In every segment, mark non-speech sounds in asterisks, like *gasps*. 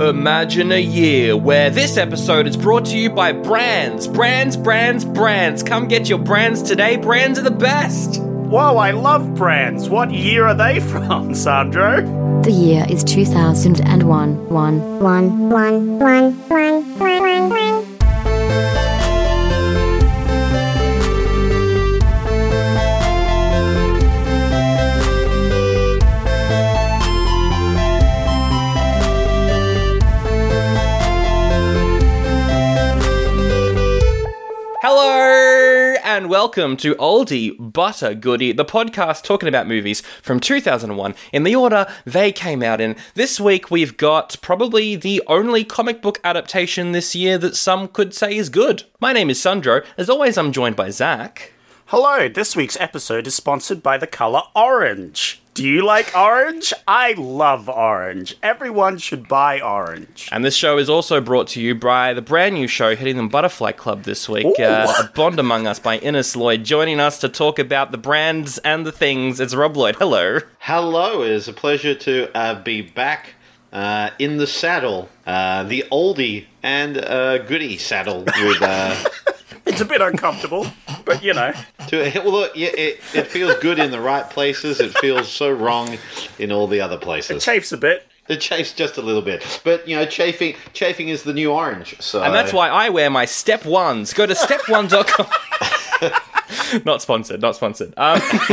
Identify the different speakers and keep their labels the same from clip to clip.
Speaker 1: Imagine a year where this episode is brought to you by Brands. Brands, brands, brands. Come get your brands today. Brands are the best.
Speaker 2: Whoa, I love brands. What year are they *laughs* from, Sandro?
Speaker 3: The year is 2001. One.
Speaker 4: One, one, one, one, one, one, one.
Speaker 1: Hello and welcome to Oldie But a Goodie, the podcast talking about movies from 2001 in the order they came out in. This week we've got probably the only comic book adaptation this year that some could say is good. My name is Sandro. As always, I'm joined by Zach.
Speaker 2: Hello, this week's episode is sponsored by the color orange. Do you like orange? I love orange. Everyone should buy orange.
Speaker 1: And this show is also brought to you by the brand new show hitting the Butterfly Club this week, uh, A Bond Among Us by Innes Lloyd. Joining us to talk about the brands and the things, it's Rob Lloyd. Hello.
Speaker 5: Hello, it is a pleasure to uh, be back uh, in the saddle, uh, the oldie and uh, goodie saddle with.
Speaker 2: It's a bit uncomfortable, but you know.
Speaker 5: to, well, look, yeah, it, it feels good in the right places. It feels so wrong in all the other places.
Speaker 2: It Chafes a bit.
Speaker 5: It chafes just a little bit, but you know, chafing chafing is the new orange. So
Speaker 1: And that's why I wear my Step Ones. Go to step1.com. *laughs* *laughs* not sponsored, not sponsored. Um, *laughs*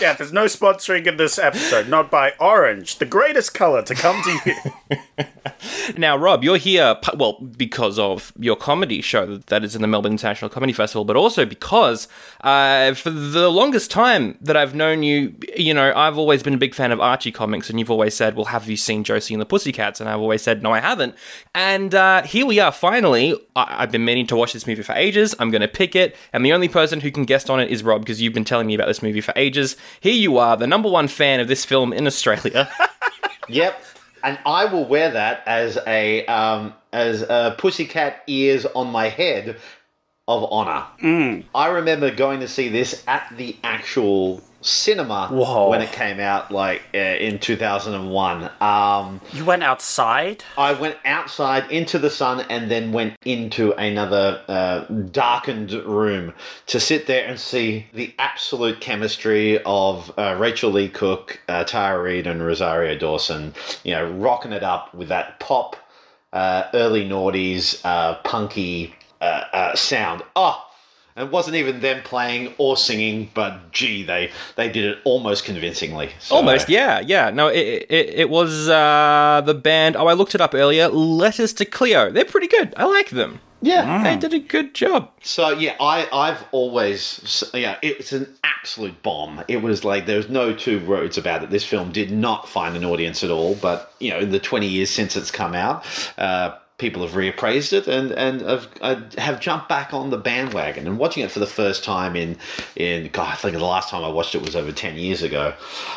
Speaker 2: Yeah, there's no sponsoring in this episode, not by orange, the greatest color to come to you. *laughs*
Speaker 1: now, Rob, you're here, well, because of your comedy show that is in the Melbourne International Comedy Festival, but also because uh, for the longest time that I've known you, you know, I've always been a big fan of Archie comics, and you've always said, well, have you seen Josie and the Pussycats? And I've always said, no, I haven't. And uh, here we are, finally. I- I've been meaning to watch this movie for ages. I'm going to pick it, and the only person who can guest on it is Rob, because you've been telling me about this movie for ages. Here you are, the number one fan of this film in Australia. *laughs*
Speaker 5: Yep, and I will wear that as a um, as a pussycat ears on my head of honor. I remember going to see this at the actual cinema
Speaker 2: Whoa.
Speaker 5: when it came out, like uh, in two thousand and one. Um,
Speaker 2: You went outside?
Speaker 5: I went outside into the sun and then went into another uh, darkened room to sit there and see the absolute chemistry of uh, Rachael Leigh Cook, uh, Tara Reid, and Rosario Dawson. You know, rocking it up with that pop, uh, early noughties, uh, punky uh, uh, sound. Oh. It wasn't even them playing or singing, but gee, they they did it almost convincingly. So-
Speaker 1: Almost, yeah, yeah. No, it it, it was uh, the band. Oh, I looked it up earlier. Letters to Cleo. They're pretty good. I like them.
Speaker 5: Yeah,
Speaker 1: They did a good job.
Speaker 5: So yeah, I I've always yeah, it's an absolute bomb. It was like there's no two roads about it. This film did not find an audience at all, but you know, in the 20 years since it's come out, uh, people have reappraised it and and have uh, have jumped back on the bandwagon. And watching it for the first time in in God, I think the last time I watched it was over 10 years ago.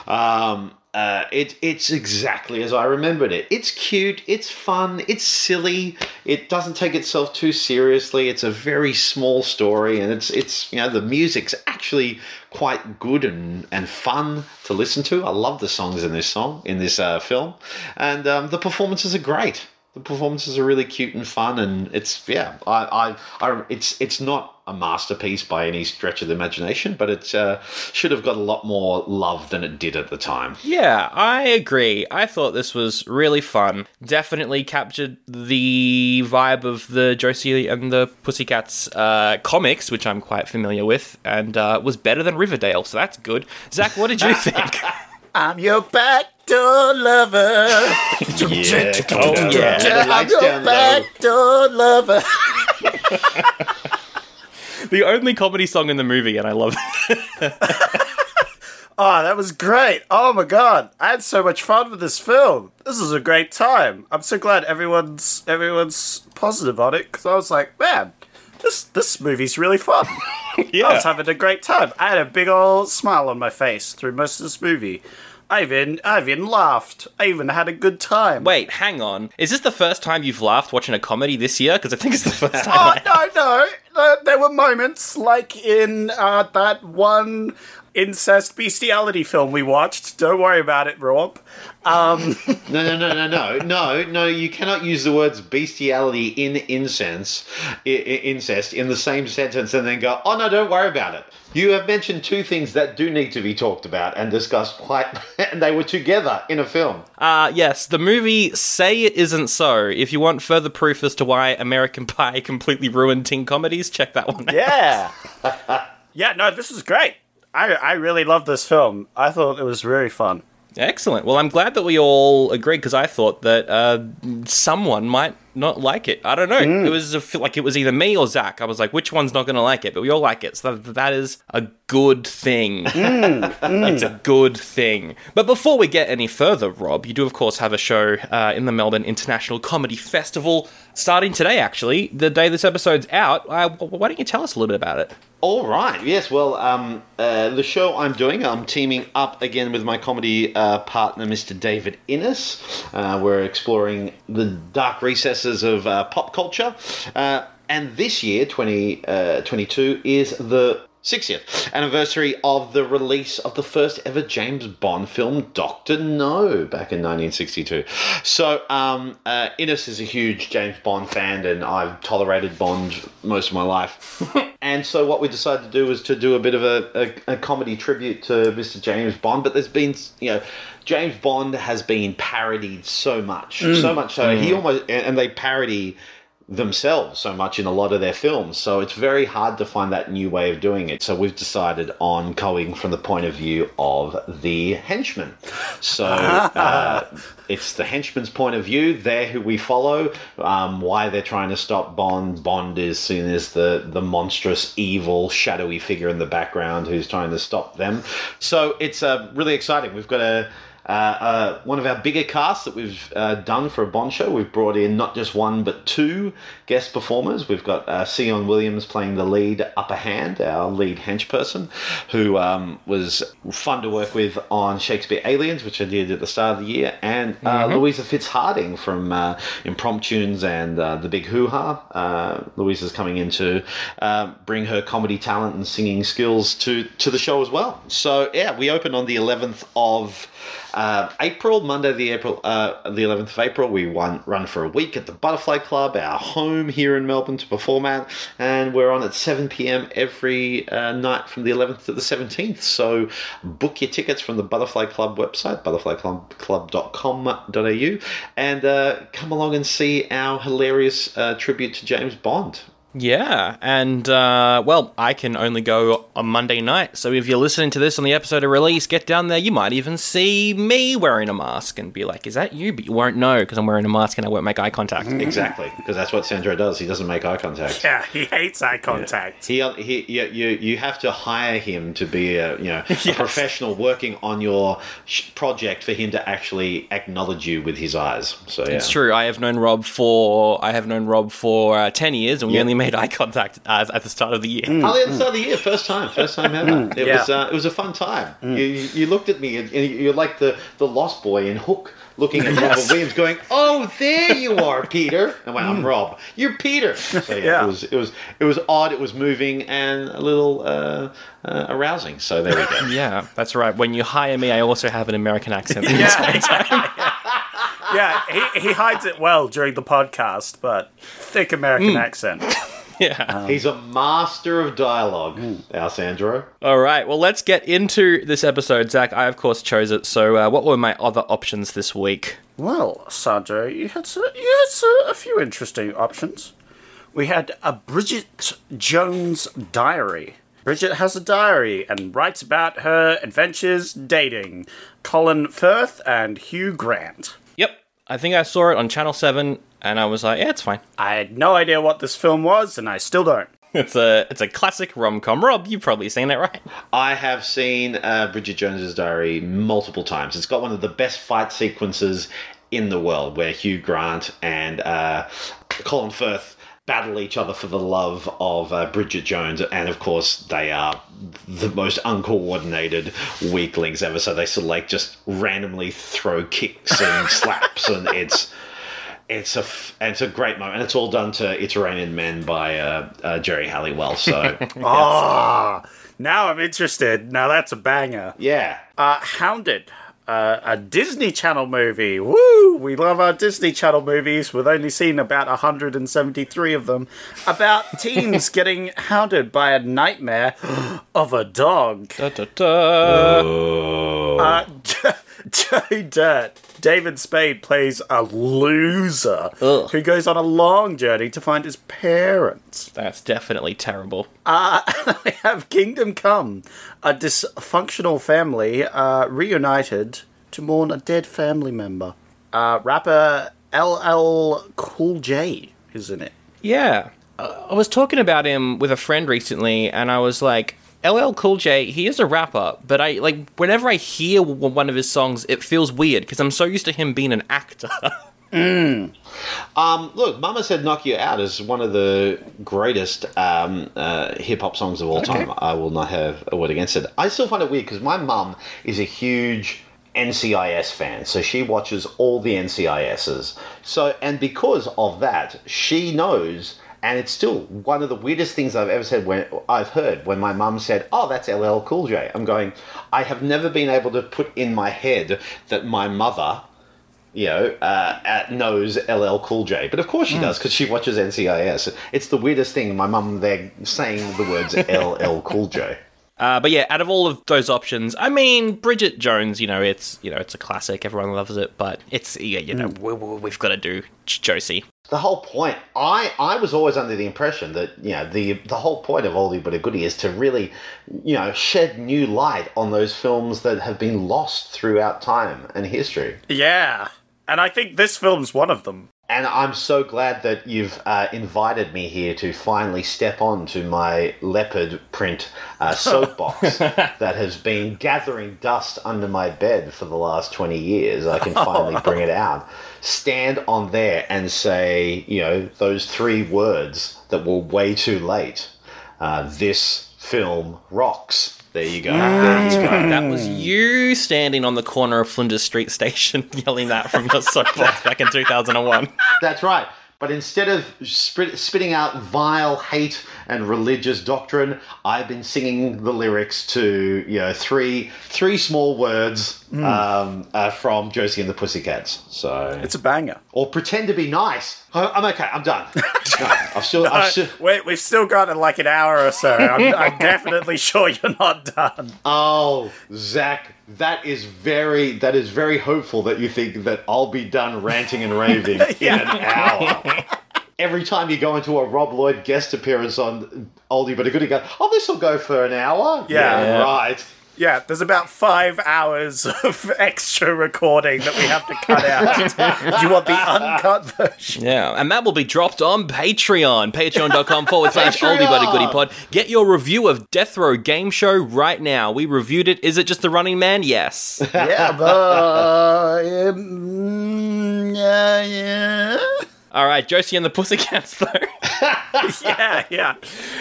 Speaker 5: Um, uh, it, it's exactly as I remembered it. It's cute, it's fun, it's silly. It doesn't take itself too seriously. It's a very small story, and it's it's you know the music's actually quite good and, and fun to listen to. I love the songs in this song in this uh, film, and um, the performances are great. The performances are really cute and fun, and it's yeah, I, I, I it's it's not a masterpiece by any stretch of the imagination, but it uh, should have got a lot more love than it did at the time.
Speaker 1: Yeah, I agree. I thought this was really fun. Definitely captured the vibe of the Josie and the Pussycats uh, comics, which I'm quite familiar with, and uh, was better than Riverdale, so that's good. Zach, what did you *laughs* think?
Speaker 2: I'm your backdoor lover. *laughs*
Speaker 5: Yeah,
Speaker 1: Oh, yeah.
Speaker 5: the
Speaker 2: I'm
Speaker 5: lights
Speaker 2: your
Speaker 5: down low.
Speaker 2: backdoor lover. *laughs*
Speaker 1: the only comedy song in the movie, and I love it. *laughs*
Speaker 2: Oh, that was great. Oh my god. I had so much fun with this film. This is a great time. I'm so glad everyone's everyone's positive on it cuz I was like, man, this this movie's really fun. yeah. I was having a great time. I had a big old smile on my face through most of this movie. I even I even laughed. I even had a good time.
Speaker 1: Wait, hang on. Is this the first time you've laughed watching a comedy this year? Because I think it's the first time.
Speaker 2: Oh
Speaker 1: I-
Speaker 2: no, no, no! There were moments like in uh, that one incest bestiality film we watched. Don't worry about it, Rob. Um, *laughs*
Speaker 5: No, no, no, no, no, no, no. You cannot use the words bestiality in incense, i- i- incest in the same sentence and then go, "Oh no, don't worry about it." You have mentioned two things that do need to be talked about and discussed quite, *laughs* and they were together in a film.
Speaker 1: Uh, yes, the movie Say It Isn't So. If you want further proof as to why American *laughs* Pie completely ruined teen comedies, check that one out.
Speaker 2: yeah, yeah. No, this is great. I I really love this film. I thought it was very fun.
Speaker 1: Excellent. Well, I'm glad that we all agreed because I thought that uh, someone might not like it. I don't know. It was a, like it was either me or Zach. I was like, which one's not going to like it? But we all like it. So that, that is a good thing. *laughs* It's a good thing. But before we get any further, Rob, you do, of course, have a show uh, in the Melbourne International Comedy Festival starting today, actually, the day this episode's out. Uh, why don't you tell us a little bit about it?
Speaker 5: All right. Yes. Well, um, uh, the show I'm doing, I'm teaming up again with my comedy uh, partner, Mr. David Innes. Uh, we're exploring the dark recesses of uh, pop culture. Uh, and this year, 2022, is the 60th anniversary of the release of the first ever James Bond film, Doctor No, back in 1962. So, um, uh, Innes is a huge James Bond fan, and I've tolerated Bond most of my life. *laughs* and so, what we decided to do was to do a bit of a, a, a comedy tribute to Mr. James Bond. But there's been, you know, James Bond has been parodied so much, so much so he almost, and they parody themselves so much in a lot of their films. So it's very hard to find that new way of doing it. So we've decided on going from the point of view of the henchman. So *laughs* uh, it's the henchman's point of view. They're who we follow. Um, why they're trying to stop Bond. Bond is seen as the the monstrous, evil, shadowy figure in the background who's trying to stop them. So it's uh, really exciting. We've got a uh, uh, one of our bigger casts that we've uh, done for a Bond show. We've brought in not just one but two guest performers. We've got uh, Sion Williams playing the lead upper hand, our lead hench person, who um, was fun to work with on Shakespeare Aliens, which I did at the start of the year, and uh, Louisa Fitzhardinge from uh, Impromptunes and uh, The Big Hoo Ha. Uh, Louisa's coming in to bring her comedy talent and singing skills to, to the show as well. So, yeah, we open on the 11th of uh, April, Monday, the April, uh, the 11th of April. We run, run for a week at the Butterfly Club, our home here in Melbourne, to perform at, and we're on at 7 p.m. every uh, night from the 11th to the 17th. So book your tickets from the Butterfly Club website, butterflyclub.com.au, and uh, come along and see our hilarious uh, tribute to James Bond.
Speaker 1: Yeah, and uh, well, I can only go on Monday night. So if you're listening to this on the episode of release, get down there. You might even see me wearing a mask and be like, "Is that you?" But you won't know because I'm wearing a mask and I won't make eye contact.
Speaker 5: Exactly, because that's what Sandro does. He doesn't make eye contact.
Speaker 2: Yeah, he hates eye contact.
Speaker 5: He, he, you, you, you have to hire him to be a, you know, a *laughs* professional working on your sh- project for him to actually acknowledge you with his eyes. So yeah.
Speaker 1: It's true. I have known Rob for I have known Rob for uh, ten years, and we
Speaker 5: Yeah.
Speaker 1: only made eye contact uh, at the start of the year.
Speaker 5: Oh, at the start of the year, first time, first time ever. It
Speaker 2: Yeah.
Speaker 5: was uh, it was a fun time. You, you looked at me and and you're like the, the lost boy in Hook, looking at Robert Williams, going, "Oh, there you *laughs* are, Peter." And when I'm Rob, you're Peter. So yeah,
Speaker 2: Yeah.
Speaker 5: it was it was it was odd, it was moving, and a little uh, uh, arousing. So there we go. *laughs*
Speaker 1: Yeah, that's right. When you hire me, I also have an American accent. the entire time.
Speaker 2: Yeah, he, he hides it well during the podcast, but thick American accent.
Speaker 1: Yeah.
Speaker 5: He's a master of dialogue, our Sandro.
Speaker 1: All right. Well, let's get into this episode, Zach. I of course chose it. So, uh, what were my other options this week?
Speaker 2: Well, Sandro, you had, s- you had s- a few interesting options. We had a Bridget Jones diary. Bridget has a diary and writes about her adventures dating Colin Firth and Hugh Grant.
Speaker 1: Yep. I think I saw it on Channel Seven, and I was like, yeah, it's fine. *laughs*
Speaker 2: I had no idea what this film was, and I still don't.
Speaker 1: It's a it's a classic rom com. Rob, you've probably seen it, right?
Speaker 5: I have seen uh, Bridget Jones's Diary multiple times. It's got one of the best fight sequences in the world, where Hugh Grant and uh, Colin Firth battle each other for the love of uh, Bridget Jones, and of course they are the most uncoordinated weaklings ever. So they sort of like just randomly throw kicks *laughs* and slaps, and it's it's a f- it's a great moment. It's all done to "It's Raining Men" by uh, uh, Geri Halliwell. So *laughs*
Speaker 2: Ah, now I'm interested. Now that's a banger.
Speaker 5: yeah,
Speaker 2: Uh, Hounded, uh, a Disney Channel movie. Woo! We love our Disney Channel movies. We've only seen about 173 of them. About *laughs* teens getting hounded by a nightmare *gasps* of a dog. *gasps*
Speaker 1: Da, da, da.
Speaker 2: Uh, *laughs* Joe Dirt. David Spade plays a loser
Speaker 1: Ugh.
Speaker 2: who goes on a long journey to find his parents.
Speaker 1: That's definitely terrible.
Speaker 2: Uh, *laughs* I have Kingdom Come, a dysfunctional family uh, reunited to mourn a dead family member. Uh, rapper LL Cool J is in it.
Speaker 1: Yeah. I was talking about him with a friend recently, and I was like, LL Cool J, he is a rapper, but I like whenever I hear one of his songs, it feels weird because I'm so used to him being an actor. *laughs*
Speaker 5: Um, look, Mama Said Knock You Out is one of the greatest um, uh, hip hop songs of all time. I will not have a word against it. I still find it weird because my mum is a huge NCIS fan, so she watches all the NCISs. So, and because of that, she knows. And it's still one of the weirdest things I've ever said when I've heard when my mum said, "Oh, that's LL Cool J." I'm going, I have never been able to put in my head that my mother you know, uh, uh, knows LL Cool J. But of course she does because she watches NCIS. It's the weirdest thing. My mum there saying the words *laughs* LL Cool J.
Speaker 1: uh, but yeah, out of all of those options, I mean, Bridget Jones, you know, it's you know, it's a classic. Everyone loves it, but it's yeah, you know, we, we, we've got to do J- Josie.
Speaker 5: The whole point, I, I was always under the impression that you know the the whole point of Oldie But a Goodie is to really, you know, shed new light on those films that have been lost throughout time and history.
Speaker 2: Yeah. And I think this film's one of them.
Speaker 5: And I'm so glad that you've uh, invited me here to finally step on to my leopard print uh, *laughs* soapbox *laughs* that has been gathering dust under my bed for the last 20 years. I can finally bring it out. Stand on there and say, you know, those three words that were way too late. Uh, this film rocks. There you go. There you go.
Speaker 1: That was you standing on the corner of Flinders Street Station *laughs* yelling that from your soapbox back in 2001.
Speaker 5: That's right. But instead of spit, spitting out vile hate and religious doctrine, I've been singing the lyrics to you know three three small words um, uh, from Josie and the Pussycats. So
Speaker 2: It's a banger.
Speaker 5: or pretend to be nice. I'm okay. I'm done. *laughs* No, I've still.
Speaker 2: Uh,
Speaker 5: I've still
Speaker 2: wait, we've still got like an hour or so. I'm, *laughs* I'm definitely sure you're not done.
Speaker 5: oh, Zach, that is very that is very hopeful that you think that I'll be done ranting and raving *laughs* in an hour. Every time you go into a Rob Lloyd guest appearance on Oldie But a Goodie, go, oh, this will go for an hour.
Speaker 2: Yeah. Yeah.
Speaker 5: right.
Speaker 2: Yeah, there's about five hours of *laughs* extra recording that we have to cut out. *laughs* Do you want the uncut version?
Speaker 1: Yeah, and that will be dropped on Patreon. Patreon.com forward slash oldie but a goodie pod. Get your review of Death Row Game Show right now. We reviewed it. Is it just the running man? Yes. *laughs*
Speaker 2: Yeah, but um, yeah, yeah,
Speaker 1: All right, Josie and the Pussycats, though. *laughs*
Speaker 2: yeah, yeah.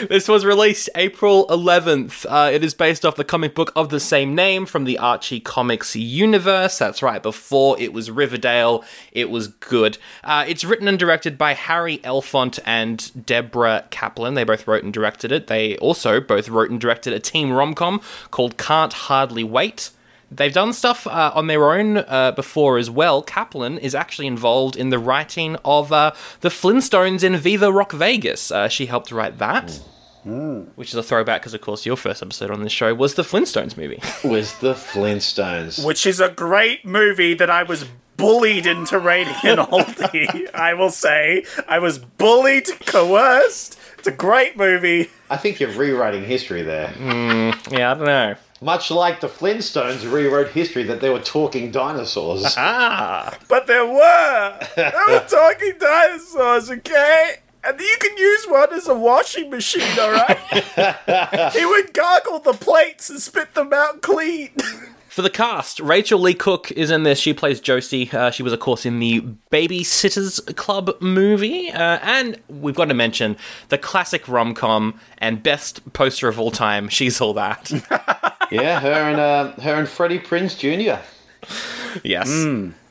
Speaker 1: This was released April 11th. Uh, it is based off the comic book of the same name from the Archie Comics universe. That's right, before it was Riverdale, it was good. Uh, it's written and directed by Harry Elfont and Deborah Kaplan. They both wrote and directed it. They also both wrote and directed a team rom com called Can't Hardly Wait. They've done stuff uh, on their own uh, before as well. Kaplan is actually involved in the writing of uh, the Flintstones in Viva Rock Vegas. Uh, she helped write that, which is a throwback because, of course, your first episode on this show was the Flintstones movie. *laughs*
Speaker 5: Was the Flintstones.
Speaker 2: Which is a great movie that I was bullied into rating an oldie. *laughs* I will say, I was bullied, coerced. It's a great movie.
Speaker 5: I think you're rewriting history there.
Speaker 1: yeah, I don't know.
Speaker 5: Much like the Flintstones rewrote history that they were talking dinosaurs.
Speaker 1: Ah,
Speaker 2: But there were. There were *laughs* talking dinosaurs, okay? And you can use one as a washing machine, all right? *laughs* he would gargle the plates and spit them out clean. *laughs*
Speaker 1: For the cast, Rachael Leigh Cook is in this. She plays Josie. Uh, she was, of course, in the Babysitters Club movie. Uh, and we've got to mention the classic rom com and best poster of all time. She's all that. *laughs*
Speaker 5: Yeah, her and uh, her and Freddie Prinze Jr.
Speaker 1: yes.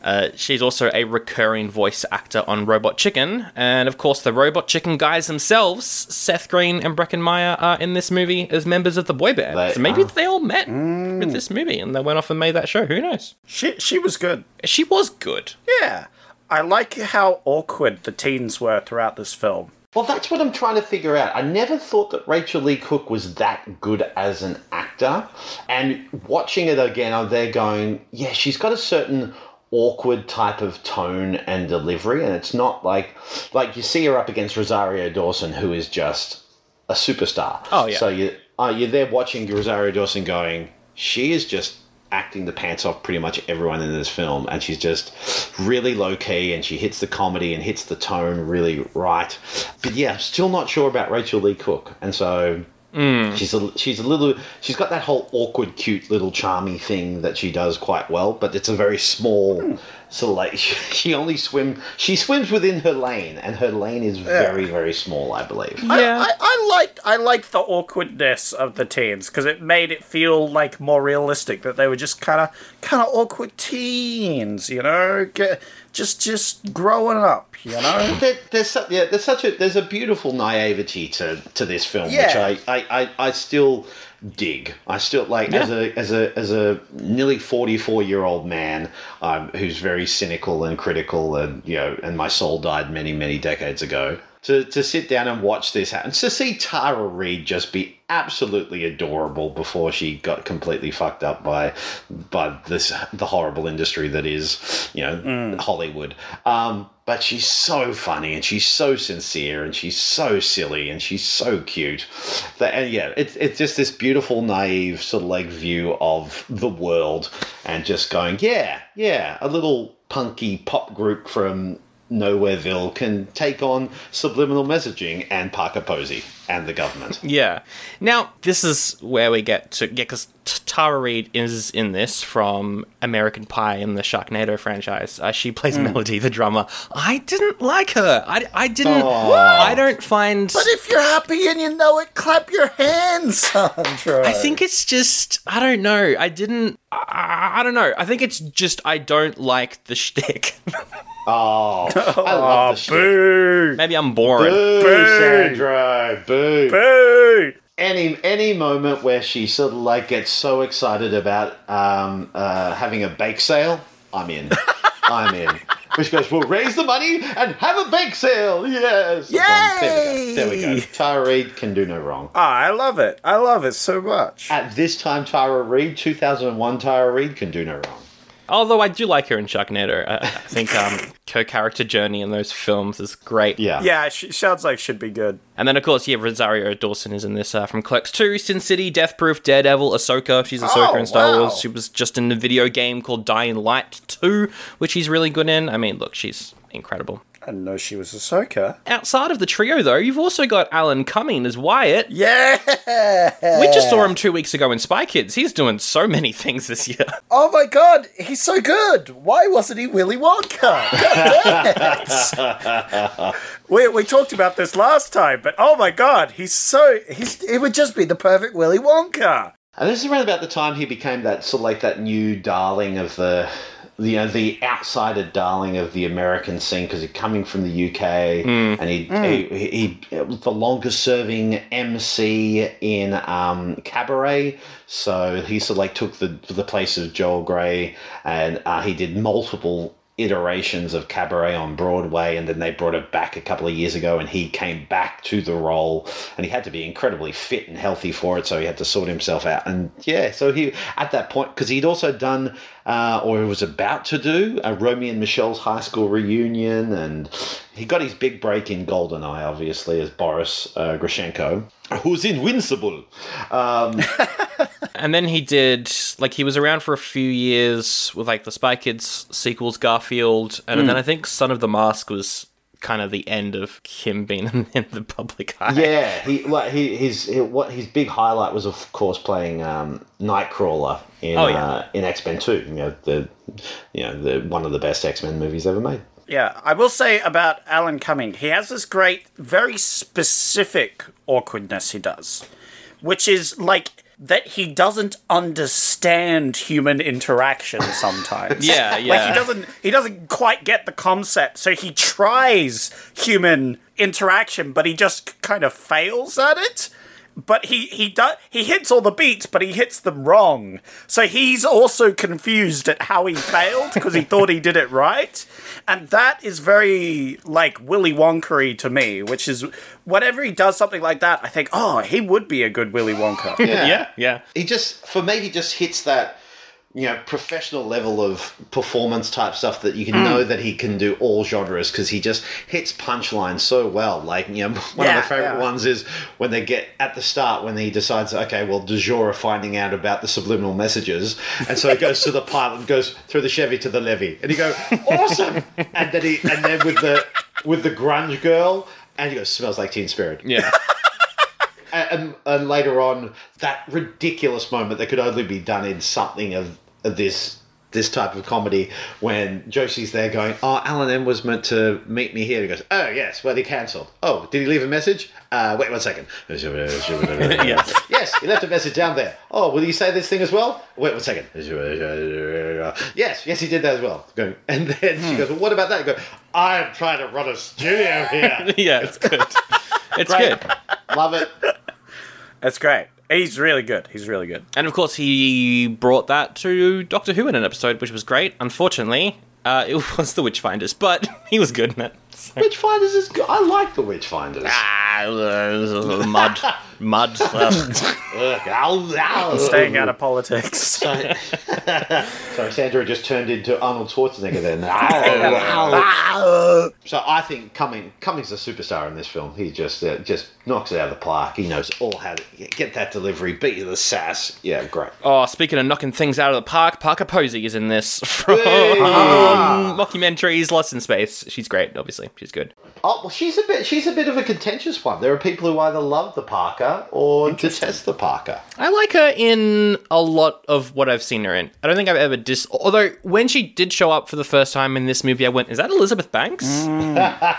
Speaker 1: Uh, she's also a recurring voice actor on Robot Chicken. And, of course, the Robot Chicken guys themselves, Seth Green and Breckin Meyer, are in this movie as members of the boy band.
Speaker 5: They
Speaker 1: so maybe
Speaker 5: are.
Speaker 1: they all met with this movie and they went off and made that show. Who knows?
Speaker 2: She she was good.
Speaker 1: She was good.
Speaker 2: Yeah. I like how awkward the teens were throughout this film.
Speaker 5: Well, that's what I'm trying to figure out. I never thought that Rachael Leigh Cook was that good as an actor. And watching it again, I'm there going, yeah, she's got a certain awkward type of tone and delivery. And it's not like, like you see her up against Rosario Dawson, who is just a superstar.
Speaker 1: Oh, yeah.
Speaker 5: So you, uh, you're there watching Rosario Dawson going, she is just acting the pants off pretty much everyone in this film and she's just really low key and she hits the comedy and hits the tone really right but yeah I'm still not sure about Rachael Leigh Cook and so Mm. she's a she's a little she's got that whole awkward cute little charmy thing that she does quite well but it's a very small sort of like *laughs* she only swim she swims within her lane and her lane is very very small I believe
Speaker 1: Yeah.
Speaker 2: I, I liked I liked the awkwardness of the teens because it made it feel like more realistic that they were just kind of kind of awkward teens, you know, Get, just just growing up, you know.
Speaker 5: there, there's su- yeah, there's such a there's a beautiful naivety to to this film,
Speaker 2: Yeah.
Speaker 5: which I, I, I, I still dig. I still like as a as a as a nearly forty four year old man um, who's very cynical and critical, and you know, and my soul died many many decades ago. To, to sit down and watch this happen, to see Tara Reid just be absolutely adorable before she got completely fucked up by by this the horrible industry that is you know Hollywood. Um, but she's so funny and she's so sincere and she's so silly and she's so cute. That and yeah, it's it's just this beautiful, naive sort of like view of the world and just going, yeah, yeah, a little punky pop group from Nowhereville can take on subliminal messaging and Parker Posey and the government.
Speaker 1: Yeah. Now, this is where we get to yeah, because Tara Reid is in this from American Pie and the Sharknado franchise. Uh, she plays Melody, the drummer. I didn't like her. I, I didn't. I don't find.
Speaker 2: But if you're happy and you know it, clap your hands, *laughs* Sandro.
Speaker 1: I think it's just I don't know. I didn't. I, I don't know. I think it's just I don't like the shtick.
Speaker 5: Oh, I love the shit.
Speaker 2: boo,
Speaker 1: Maybe I'm boring.
Speaker 5: Boo,
Speaker 2: Boo.
Speaker 5: Sandro, boo.
Speaker 2: Boo.
Speaker 5: Any any moment where she sort of like gets so excited about um, uh, having a bake sale, I'm in. *laughs* I'm in. Which goes, we'll raise the money and have a bake sale. Yes. There we go. There we go. Tara Reid can do no wrong.
Speaker 2: Ah, I love it. I love it so much.
Speaker 5: At this time, Tara Reid, 2001 Tara Reid can do no wrong.
Speaker 1: Although I do like her in Sharknado. I, I think um, her character journey in those films is great.
Speaker 5: Yeah.
Speaker 2: Yeah, she sounds like should be good.
Speaker 1: And then, of course, yeah, Rosario Dawson is in this uh, from Clerks 2, Sin City, Death Proof, Daredevil, Ahsoka. She's Ahsoka
Speaker 2: Oh,
Speaker 1: in Star
Speaker 2: wow.
Speaker 1: Wars. She was just in the video game called Dying Light 2, which she's really good in. I mean, look, she's incredible.
Speaker 2: I didn't know she was Ahsoka.
Speaker 1: Outside of the trio, though, you've also got Alan Cumming as Wyatt.
Speaker 2: Yeah.
Speaker 1: We just saw him two weeks ago in Spy Kids. He's doing so many things this year. *laughs*
Speaker 2: Oh my god, he's so good. Why wasn't he Willy Wonka? *laughs* God we, we talked about this last time, but oh my god, he's so he's it would just be the perfect Willy Wonka.
Speaker 5: And this is around about the time he became that sort of like that new darling of the, the you know, the outsider darling of the American scene because he's coming from the UK and he, he, he was the longest serving MC in um, Cabaret. So he sort of like took the the place of Joel Grey and uh, he did multiple iterations of Cabaret on Broadway, and then they brought it back a couple of years ago, and he came back to the role, and he had to be incredibly fit and healthy for it, so he had to sort himself out. And yeah, so he at that point because he'd also done uh, or was about to do a Romeo and Michelle's high school reunion, and he got his big break in Goldeneye, obviously as Boris uh, Grishenko. Who's invincible? Um, *laughs*
Speaker 1: And then he did, like, he was around for a few years with, like, the Spy Kids sequels, Garfield, and then I think Son of the Mask was kind of the end of him being *laughs* in, in the public eye.
Speaker 5: Yeah, he like he his he, what his big highlight was of course playing um, Nightcrawler in
Speaker 1: Oh, yeah.
Speaker 5: uh, in X Men Two. You know the you know the one of the best X Men movies ever made.
Speaker 2: Yeah, I will say about Alan Cumming, he has this great, very specific awkwardness he does, which is like that he doesn't understand human interaction sometimes. *laughs*
Speaker 1: Yeah,
Speaker 2: Like
Speaker 1: yeah.
Speaker 2: he doesn't he doesn't quite get the concept, so he tries human interaction, but he just kind of fails at it. But he he does he hits all the beats, but he hits them wrong. So he's also confused at how he failed because he thought he did it right, and that is very like Willy Wonkery to me. Which is whenever he does something like that, I think, oh, he would be a good Willy Wonka.
Speaker 1: yeah, yeah.
Speaker 5: He just for me he just hits that you know professional level of performance type stuff that you can know mm. that he can do all genres because he just hits punchlines so well. Like you know *laughs* one
Speaker 2: Yeah,
Speaker 5: of my favorite
Speaker 2: yeah.
Speaker 5: ones is when they get at the start when he decides okay well De Jour finding out about the subliminal messages and so he goes to the *laughs* pilot and goes through the Chevy to the levee and he go awesome *laughs* and then he and then with the with the grunge girl and he goes smells like Teen Spirit
Speaker 1: Yeah.
Speaker 5: and, and later on, that ridiculous moment that could only be done in something of, of this this type of comedy when Josie's there going, "Oh, Alan M was meant to meet me here." He goes, "Oh yes, well he cancelled. Oh, did he leave a message? Uh, wait one second. *laughs* yes, yes, he left a message down there. Oh, will you say this thing as well? Wait one second. *laughs* Yes, yes, he did that as well. Going, and then she goes, "Well, what about that?" I go, "I'm trying to run a studio here. *laughs*
Speaker 1: yeah, it's good. It's good.
Speaker 5: Love it."
Speaker 2: That's great. He's really good. He's really good.
Speaker 1: And of course, he brought that to Doctor Who in an episode, which was great. Unfortunately, uh, *laughs* it was the Witchfinders, but *laughs* he was good in it. So- *laughs*
Speaker 5: Witchfinders is good. I like the Witchfinders.
Speaker 1: Ah, uh, mud, *laughs* mud. ugh.
Speaker 5: Ugh, ow, ow.
Speaker 2: Staying out of politics. *laughs*
Speaker 5: Sorry. Sorry, Sandro just turned into Arnold Schwarzenegger then. Ow, ow. so I think Cumming, Cummings is a superstar in this film. He just uh, just knocks it out of the park. He knows all how to get that delivery, beat the sass. Yeah, great.
Speaker 1: Oh, speaking of knocking things out of the park, Parker Posey is in this from
Speaker 5: Hey!
Speaker 1: mockumentaries Lost in Space. She's great, obviously. She's good.
Speaker 5: Oh, well, she's a bit she's a bit of a contentious one. There are people who either love the Parker or detest the Parker.
Speaker 1: I like her in a lot of what I've seen her in. I don't think I've ever dis. Although when she did show up for the first time in this movie, I went, "Is that Elizabeth Banks?" *laughs*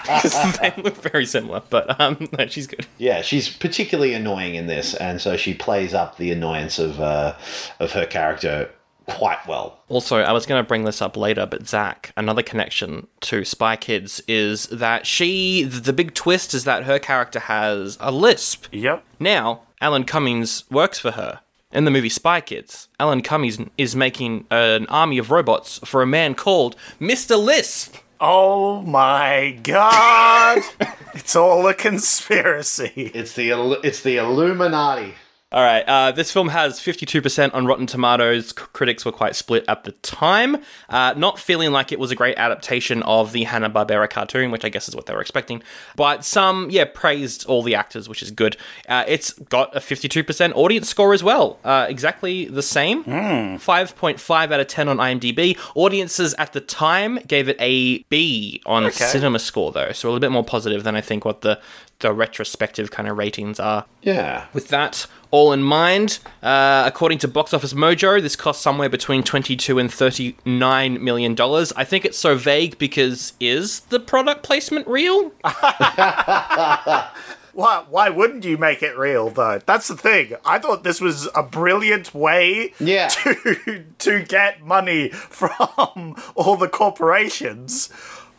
Speaker 1: Because they look very similar. But um, no, she's good.
Speaker 5: Yeah, she's particularly annoying in this, and so she plays up the annoyance of uh, of her character quite well.
Speaker 1: Also, I was going to bring this up later, but Zach, another connection to Spy Kids is that she. The big twist is that her character has a lisp.
Speaker 2: Yep.
Speaker 1: Now, Alan Cummings works for her. In the movie Spy Kids, Alan Cummings is making an army of robots for a man called Mr. Lisp.
Speaker 2: Oh my god! *laughs* it's all a conspiracy.
Speaker 5: It's the it's the Illuminati.
Speaker 1: All right, uh, this film has 52% on Rotten Tomatoes. C- critics were quite split at the time, uh, not feeling like it was a great adaptation of the Hanna-Barbera cartoon, which I guess is what they were expecting. But some, yeah, praised all the actors, which is good. Uh, it's got a 52% audience score as well, uh, exactly the same. 5.5 out of 10 on IMDb. Audiences at the time gave it a B on Cinema Score, though, so a little bit more positive than I think what the the retrospective kind of ratings are.
Speaker 5: Yeah.
Speaker 1: With that all in mind, uh, according to Box Office Mojo, this cost somewhere between 22 and 39 million dollars. I think it's so vague because is the product placement real? *laughs*
Speaker 2: Why, why wouldn't you make it real, though? That's the thing. I thought this was a brilliant way
Speaker 5: Yeah. *laughs*
Speaker 2: to, to get money from all the corporations,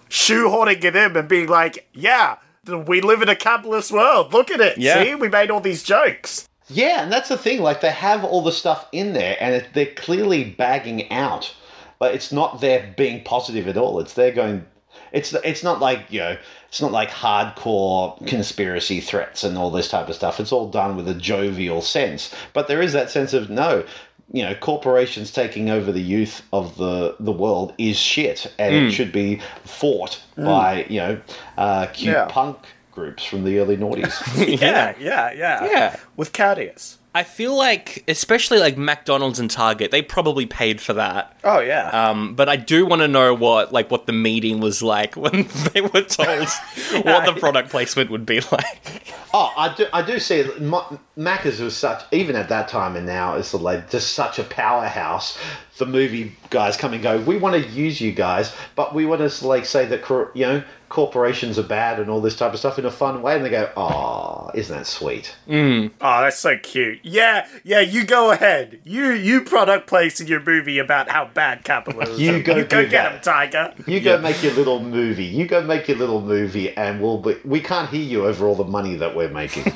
Speaker 2: shoehorning it in and being like, yeah, we live in a capitalist world. Look at it.
Speaker 1: Yeah.
Speaker 2: See, we made all these jokes.
Speaker 5: Yeah, and that's the thing. Like they have all the stuff in there, and it, they're clearly bagging out. But it's not there being positive at all. It's they're going. It's it's not like you know. It's not like hardcore conspiracy threats and all this type of stuff. It's all done with a jovial sense. But there is that sense of no. You know, corporations taking over the youth of the the world is shit, and it should be fought by you know uh, cute
Speaker 2: Yeah.
Speaker 5: punk groups from the early noughties. *laughs*
Speaker 2: Yeah, yeah, yeah.
Speaker 1: Yeah.
Speaker 2: With Cardius.
Speaker 1: I feel like, especially like McDonald's and Target, they probably paid for that.
Speaker 2: Oh yeah.
Speaker 1: Um, but I do want to know what like what the meeting was like *laughs* when they were told *laughs* what the product placement would be like.
Speaker 5: Oh, I do. I do see it. Ma- Macca's was such, even at that time and now, it's like just such a powerhouse. The movie guys come and go. We want to use you guys, but we want to like say that you know corporations are bad and all this type of stuff in a fun way. And they go, "Oh, isn't that sweet?"
Speaker 2: Oh, that's so cute. Yeah, yeah. You go ahead. You you product place in your movie about how bad capitalism.
Speaker 5: You go
Speaker 2: you go get
Speaker 5: that.
Speaker 2: him, Tiger.
Speaker 5: You go make your little movie. You go make your little movie, and we'll be, we can't hear you over all the money that we're making. *laughs*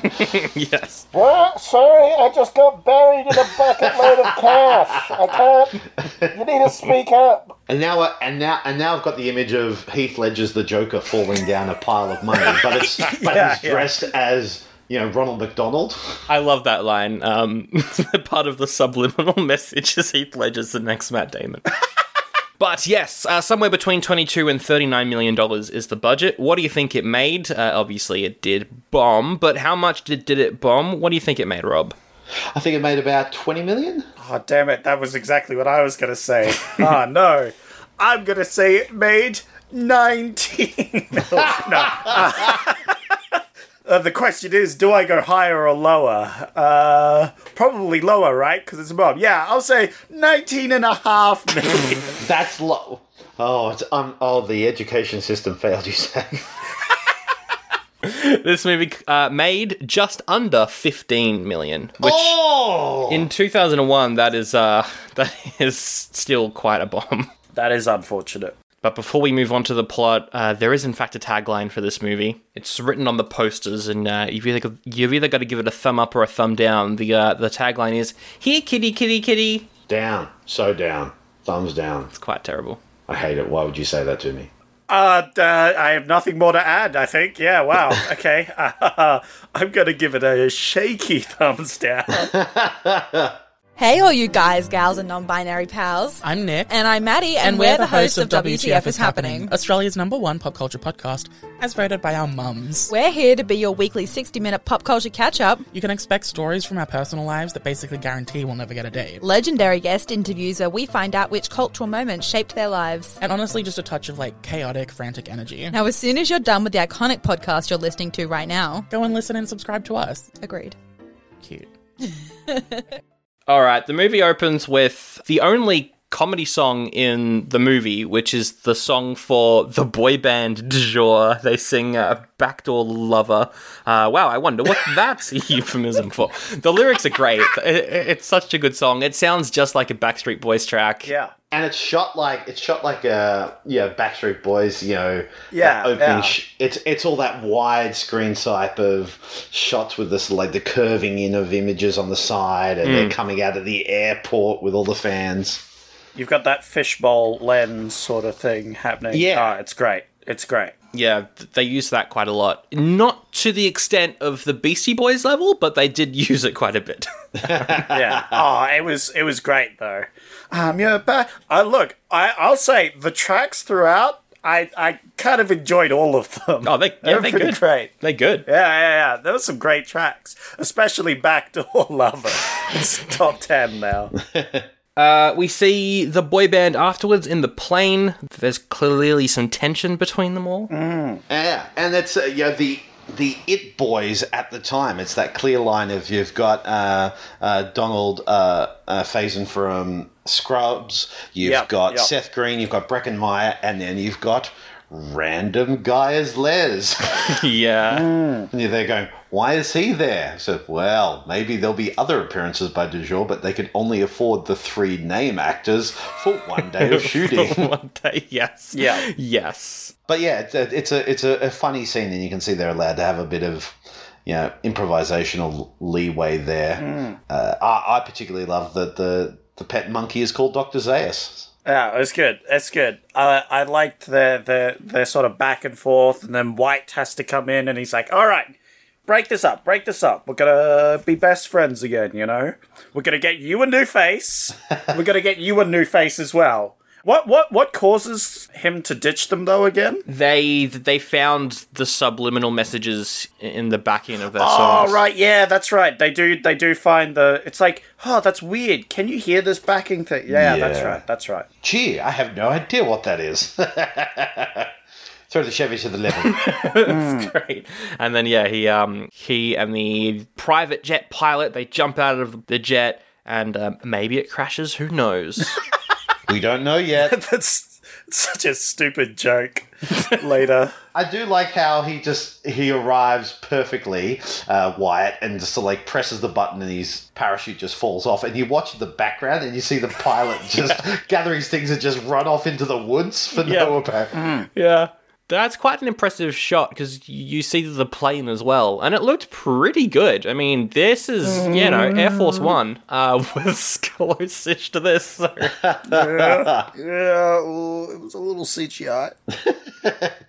Speaker 1: yes.
Speaker 6: What? Sorry, I just got buried in a bucket load of cash. I can't. You need to speak up.
Speaker 5: And now, I- and now, and now, I've got the image of Heath Ledger's the Joker falling down a pile of money, but it's but *laughs*
Speaker 2: Yeah,
Speaker 5: he's
Speaker 2: yeah.
Speaker 5: dressed as you know Ronald McDonald.
Speaker 1: I love that line. Um, *laughs* part of the subliminal *laughs* message is Heath Ledger's the next Matt Damon. *laughs* but yes, uh, somewhere between 22 and 39 million dollars is the budget. What do you think it made? Uh, obviously, it did bomb, but how much did, did it bomb? What do you think it made, Rob?
Speaker 5: I think it made about twenty million.
Speaker 2: Oh damn it! That was exactly what I was gonna say. oh no, I'm gonna say it made nineteen. no. Uh, uh, the question is, do I go higher or lower? Uh, probably lower, right? Because it's a bomb. Yeah, I'll say 19 and a half million. *laughs*
Speaker 5: That's low. Oh, it's um. Oh, the education system failed. You say? *laughs*
Speaker 1: This movie uh, made just under 15 million, which
Speaker 5: oh,
Speaker 1: in 2001 that is uh *laughs* that is still quite a bomb.
Speaker 2: that is unfortunate.
Speaker 1: But before we move on to the plot, uh, there is in fact a tagline for this movie. It's written on the posters, and uh, you've either got, you've either got to give it a thumb up or a thumb down. The uh, the tagline is "Here, kitty, kitty, kitty."
Speaker 5: down. So down. Thumbs down.
Speaker 1: It's quite terrible.
Speaker 5: I hate it. Why would you say that to me?
Speaker 2: Uh, d- I have nothing more to add, I think. Yeah, wow. *laughs* Okay. *laughs* I'm going to give it a shaky *laughs* thumbs down.
Speaker 7: Hey, all you guys, gals, and non binary pals.
Speaker 8: I'm Nick.
Speaker 7: And I'm Maddie, and, we're, the hosts of WTF is Happening.
Speaker 8: Australia's number one pop culture podcast, as voted by our mums.
Speaker 7: We're here to be your weekly 60 minute pop culture catch up,
Speaker 8: You can expect stories from our personal lives that basically guarantee we'll never get a date.
Speaker 7: legendary guest interviews where we find out which cultural moments shaped their lives.
Speaker 8: And honestly, just a touch of like chaotic, frantic energy.
Speaker 7: Now, as soon as you're done with the iconic podcast you're listening to right now,
Speaker 8: Go and listen and subscribe to us.
Speaker 7: agreed.
Speaker 8: Cute. *laughs*
Speaker 1: All right, the movie opens with the only comedy song in the movie, which is the song for the boy band du jour. They sing uh, "Backdoor Lover." Uh, wow, I wonder what *laughs* that's a euphemism for. The lyrics are great. It- it- it's such a good song. It sounds just like a Backstreet Boys track.
Speaker 2: yeah.
Speaker 5: And it's shot like it's shot like a yeah Backstreet Boys you know
Speaker 2: Yeah,
Speaker 5: that opening
Speaker 2: yeah.
Speaker 5: sh- it's it's all that wide screen type of shots with this like the curving in of images on the side and they're hmm. coming out of the airport with all the fans.
Speaker 2: You've got that fishbowl lens sort of thing happening.
Speaker 5: Yeah.
Speaker 2: Oh, it's great. It's great.
Speaker 1: Yeah, they use that quite a lot. Not to the extent of the Beastie Boys level, but they did *laughs* use it quite a bit. *laughs*
Speaker 2: Yeah. oh, it was it was great though. Um, yeah, but uh, look, I I'll say the tracks throughout, I I kind of enjoyed all of them.
Speaker 1: Oh, they yeah,
Speaker 2: They're
Speaker 1: they're
Speaker 2: pretty
Speaker 1: good.
Speaker 2: great.
Speaker 1: They're good.
Speaker 2: Yeah, yeah, yeah. There were some great tracks, especially Backdoor Lover. It's *laughs* top ten now. *laughs*
Speaker 1: Uh, we see the boy band afterwards in the plane. There's clearly some tension between them all.
Speaker 5: Yeah, and it's uh, you know the the it boys at the time. It's that clear line of you've got uh, uh, Donald uh, uh, Faison from Scrubs, you've
Speaker 2: Yep,
Speaker 5: got
Speaker 2: yep.
Speaker 5: Seth Green, you've got Breckin Meyer, and then you've got random guy as Les. *laughs*
Speaker 1: yeah.
Speaker 5: and you're there going, why is he there? So, well, maybe there'll be other appearances by Du jour, but they could only afford the three name actors for one day of *laughs* shooting.
Speaker 1: One day, yes.
Speaker 2: Yeah.
Speaker 1: Yes.
Speaker 5: But yeah, it's a it's a it's a, funny scene, and you can see they're allowed to have a bit of you know improvisational leeway there. Uh, I, I particularly love that the the pet monkey is called Doctor Zaius.
Speaker 2: Yeah, it was good. It's good. I I liked their their their sort of back and forth, and then White has to come in, and he's like, "All right, break this up, break this up. We're gonna be best friends again. You know, we're gonna get you a new face. *laughs* we're gonna get you a new face as well." What what what causes him to ditch them though again?
Speaker 1: They they found the subliminal messages in the backing of their
Speaker 2: Oh
Speaker 1: songs.
Speaker 2: right, yeah, that's right. They do they do find the it's like, oh, that's weird. Can you hear this backing thing? Yeah, that's right. That's right.
Speaker 5: Gee, I have no idea what that is. *laughs* Throw the Chevy to the level. *laughs*
Speaker 1: It's great. And then yeah, he um he and the private jet pilot they jump out of the jet and um, maybe it crashes. Who knows? *laughs*
Speaker 5: we don't know yet. *laughs*
Speaker 2: That's such a stupid joke. *laughs* Later.
Speaker 5: I do like how he just he arrives perfectly, uh, Wyatt, and just like presses the button and his parachute just falls off. And you watch the background and you see the pilot *laughs* just gather his things and just run off into the woods for no apparent.
Speaker 1: yeah. That's quite an impressive shot because you see the plane as well, and it looked pretty good. I mean, this is you know Air Force One uh, *laughs* was close-ish to this. So. *laughs*
Speaker 2: yeah, yeah, well, it was a little CGI.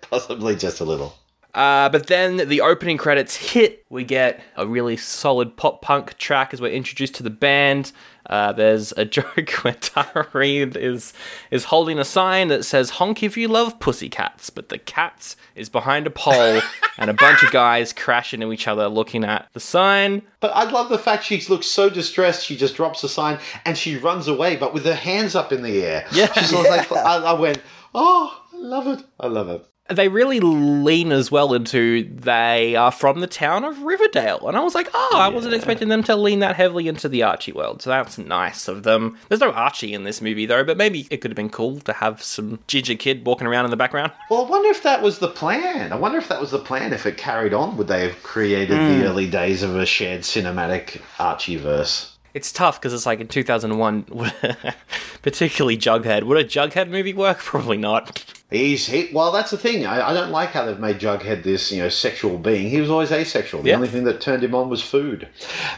Speaker 2: *laughs*
Speaker 5: Possibly just a little.
Speaker 1: Uh, but then the opening credits hit. We get a really solid pop punk track as we're introduced to the band. Uh, there's a *laughs* joke where Tara Reid is is holding a sign that says "Honk if you love pussycats," but the cat is behind a pole, *laughs* and a bunch of guys crash into each other looking at the sign.
Speaker 5: But I love the fact she looks so distressed. She just drops the sign and she runs away, but with her hands up in the air.
Speaker 1: Yeah.
Speaker 5: she's of like *laughs* I, I went, oh, I love it. I love it.
Speaker 1: They really lean as well into they are from the town of Riverdale, and I was like, oh, I wasn't expecting them to lean that heavily into the Archie world, so that's nice of them. There's no Archie in this movie though, but maybe it could have been cool to have some Ginger Kid walking around in the background.
Speaker 5: Well, I wonder if that was the plan. I wonder if that was the plan. If it carried on, would they have created the hmm. early days of a shared cinematic Archieverse?
Speaker 1: It's tough because it's like in 2001, *laughs* particularly Jughead. Would a Jughead movie work? Probably not.
Speaker 5: He's he, well. That's the thing. I, I don't like how they've made Jughead this you know sexual being. He was always asexual. The
Speaker 1: Yeah.
Speaker 5: only thing that turned him on was food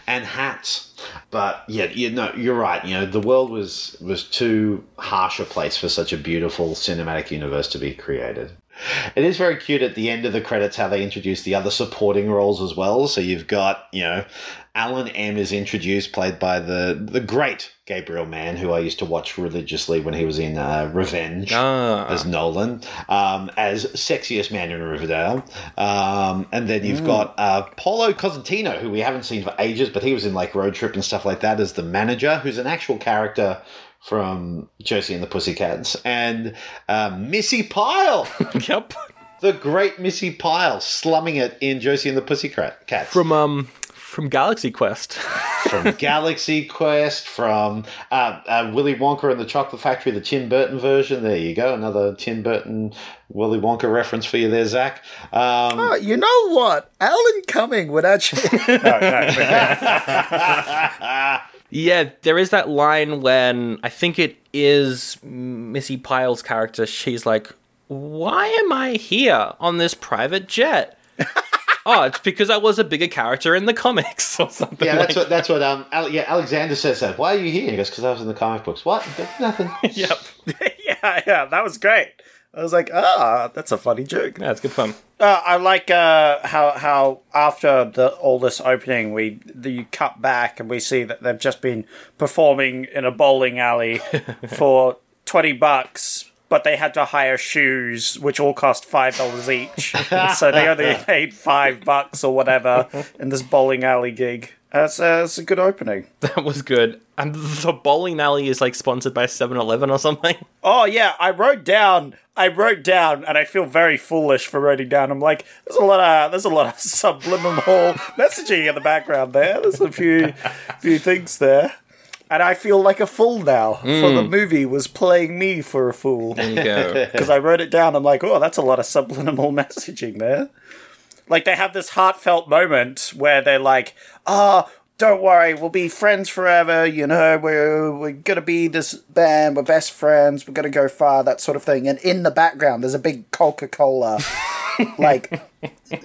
Speaker 5: and hats. But yeah, you know, you're right. You know, the world was was too harsh a place for such a beautiful cinematic universe to be created. It is very cute at the end of the credits how they introduce the other supporting roles as well. So you've got, you know, Alan M is introduced, played by the the great Gabriel Mann, who I used to watch religiously when he was in uh, Revenge
Speaker 1: Ah.
Speaker 5: as Nolan, um, as sexiest man in Riverdale. Um, and then you've got uh, Paulo Costanzo, who we haven't seen for ages, but he was in like Road Trip and stuff like that as the manager, who's an actual character from Josie and the Pussycats, and uh, Missy Pyle, *laughs*
Speaker 1: yep.
Speaker 5: the great Missy Pyle, slumming it in Josie and the Pussycats
Speaker 1: From um from Galaxy Quest. *laughs*
Speaker 5: from Galaxy Quest, from uh, uh, Willy Wonka and the Chocolate Factory, the Tim Burton version. There you go, another Tim Burton Willy Wonka reference for you there, Zach. Um,
Speaker 2: Oh, you know what? Alan Cumming would actually. *laughs* no, no,
Speaker 1: Yeah, there is that line when I think it is Missy Pyle's character. She's like, "Why am I here on this private jet?" *laughs* oh, it's because I was a bigger character in the comics *laughs* or something.
Speaker 5: yeah, that's
Speaker 1: like
Speaker 5: what that's what um Ale- yeah Alexander says that. Why are you here? He goes because I was in the comic books. What? Nothing. *laughs*
Speaker 1: Yep.
Speaker 2: yeah, yeah, that was great. I was like, ah, that's a funny joke.
Speaker 1: Yeah, it's good fun.
Speaker 2: Uh, I like uh, how how after the all this opening, we the, you cut back and we see that they've just been performing in a bowling alley *laughs* for twenty bucks, but they had to hire shoes, which all cost five dollars each. *laughs* so they only *laughs* paid five bucks or whatever in this bowling alley gig. That's uh, that's a good opening. *laughs*
Speaker 1: That was good. And the bowling alley is like sponsored by 7-Eleven or something. *laughs*
Speaker 2: Oh yeah, I wrote down. I wrote down, and I feel very foolish for writing down. I'm like, there's a lot of there's a lot of *laughs* subliminal messaging in the background there. There's a few few things there, and I feel like a fool now. For the movie was playing me for a fool
Speaker 1: There you go.
Speaker 2: because I wrote it down. I'm like, oh, that's a lot of subliminal messaging there. Like they have this heartfelt moment where they're like, ah. don't worry, we'll be friends forever. You know, we're we're gonna be this band. We're best friends. We're gonna go far. That sort of thing. And in the background, there's a big Coca Cola *laughs* like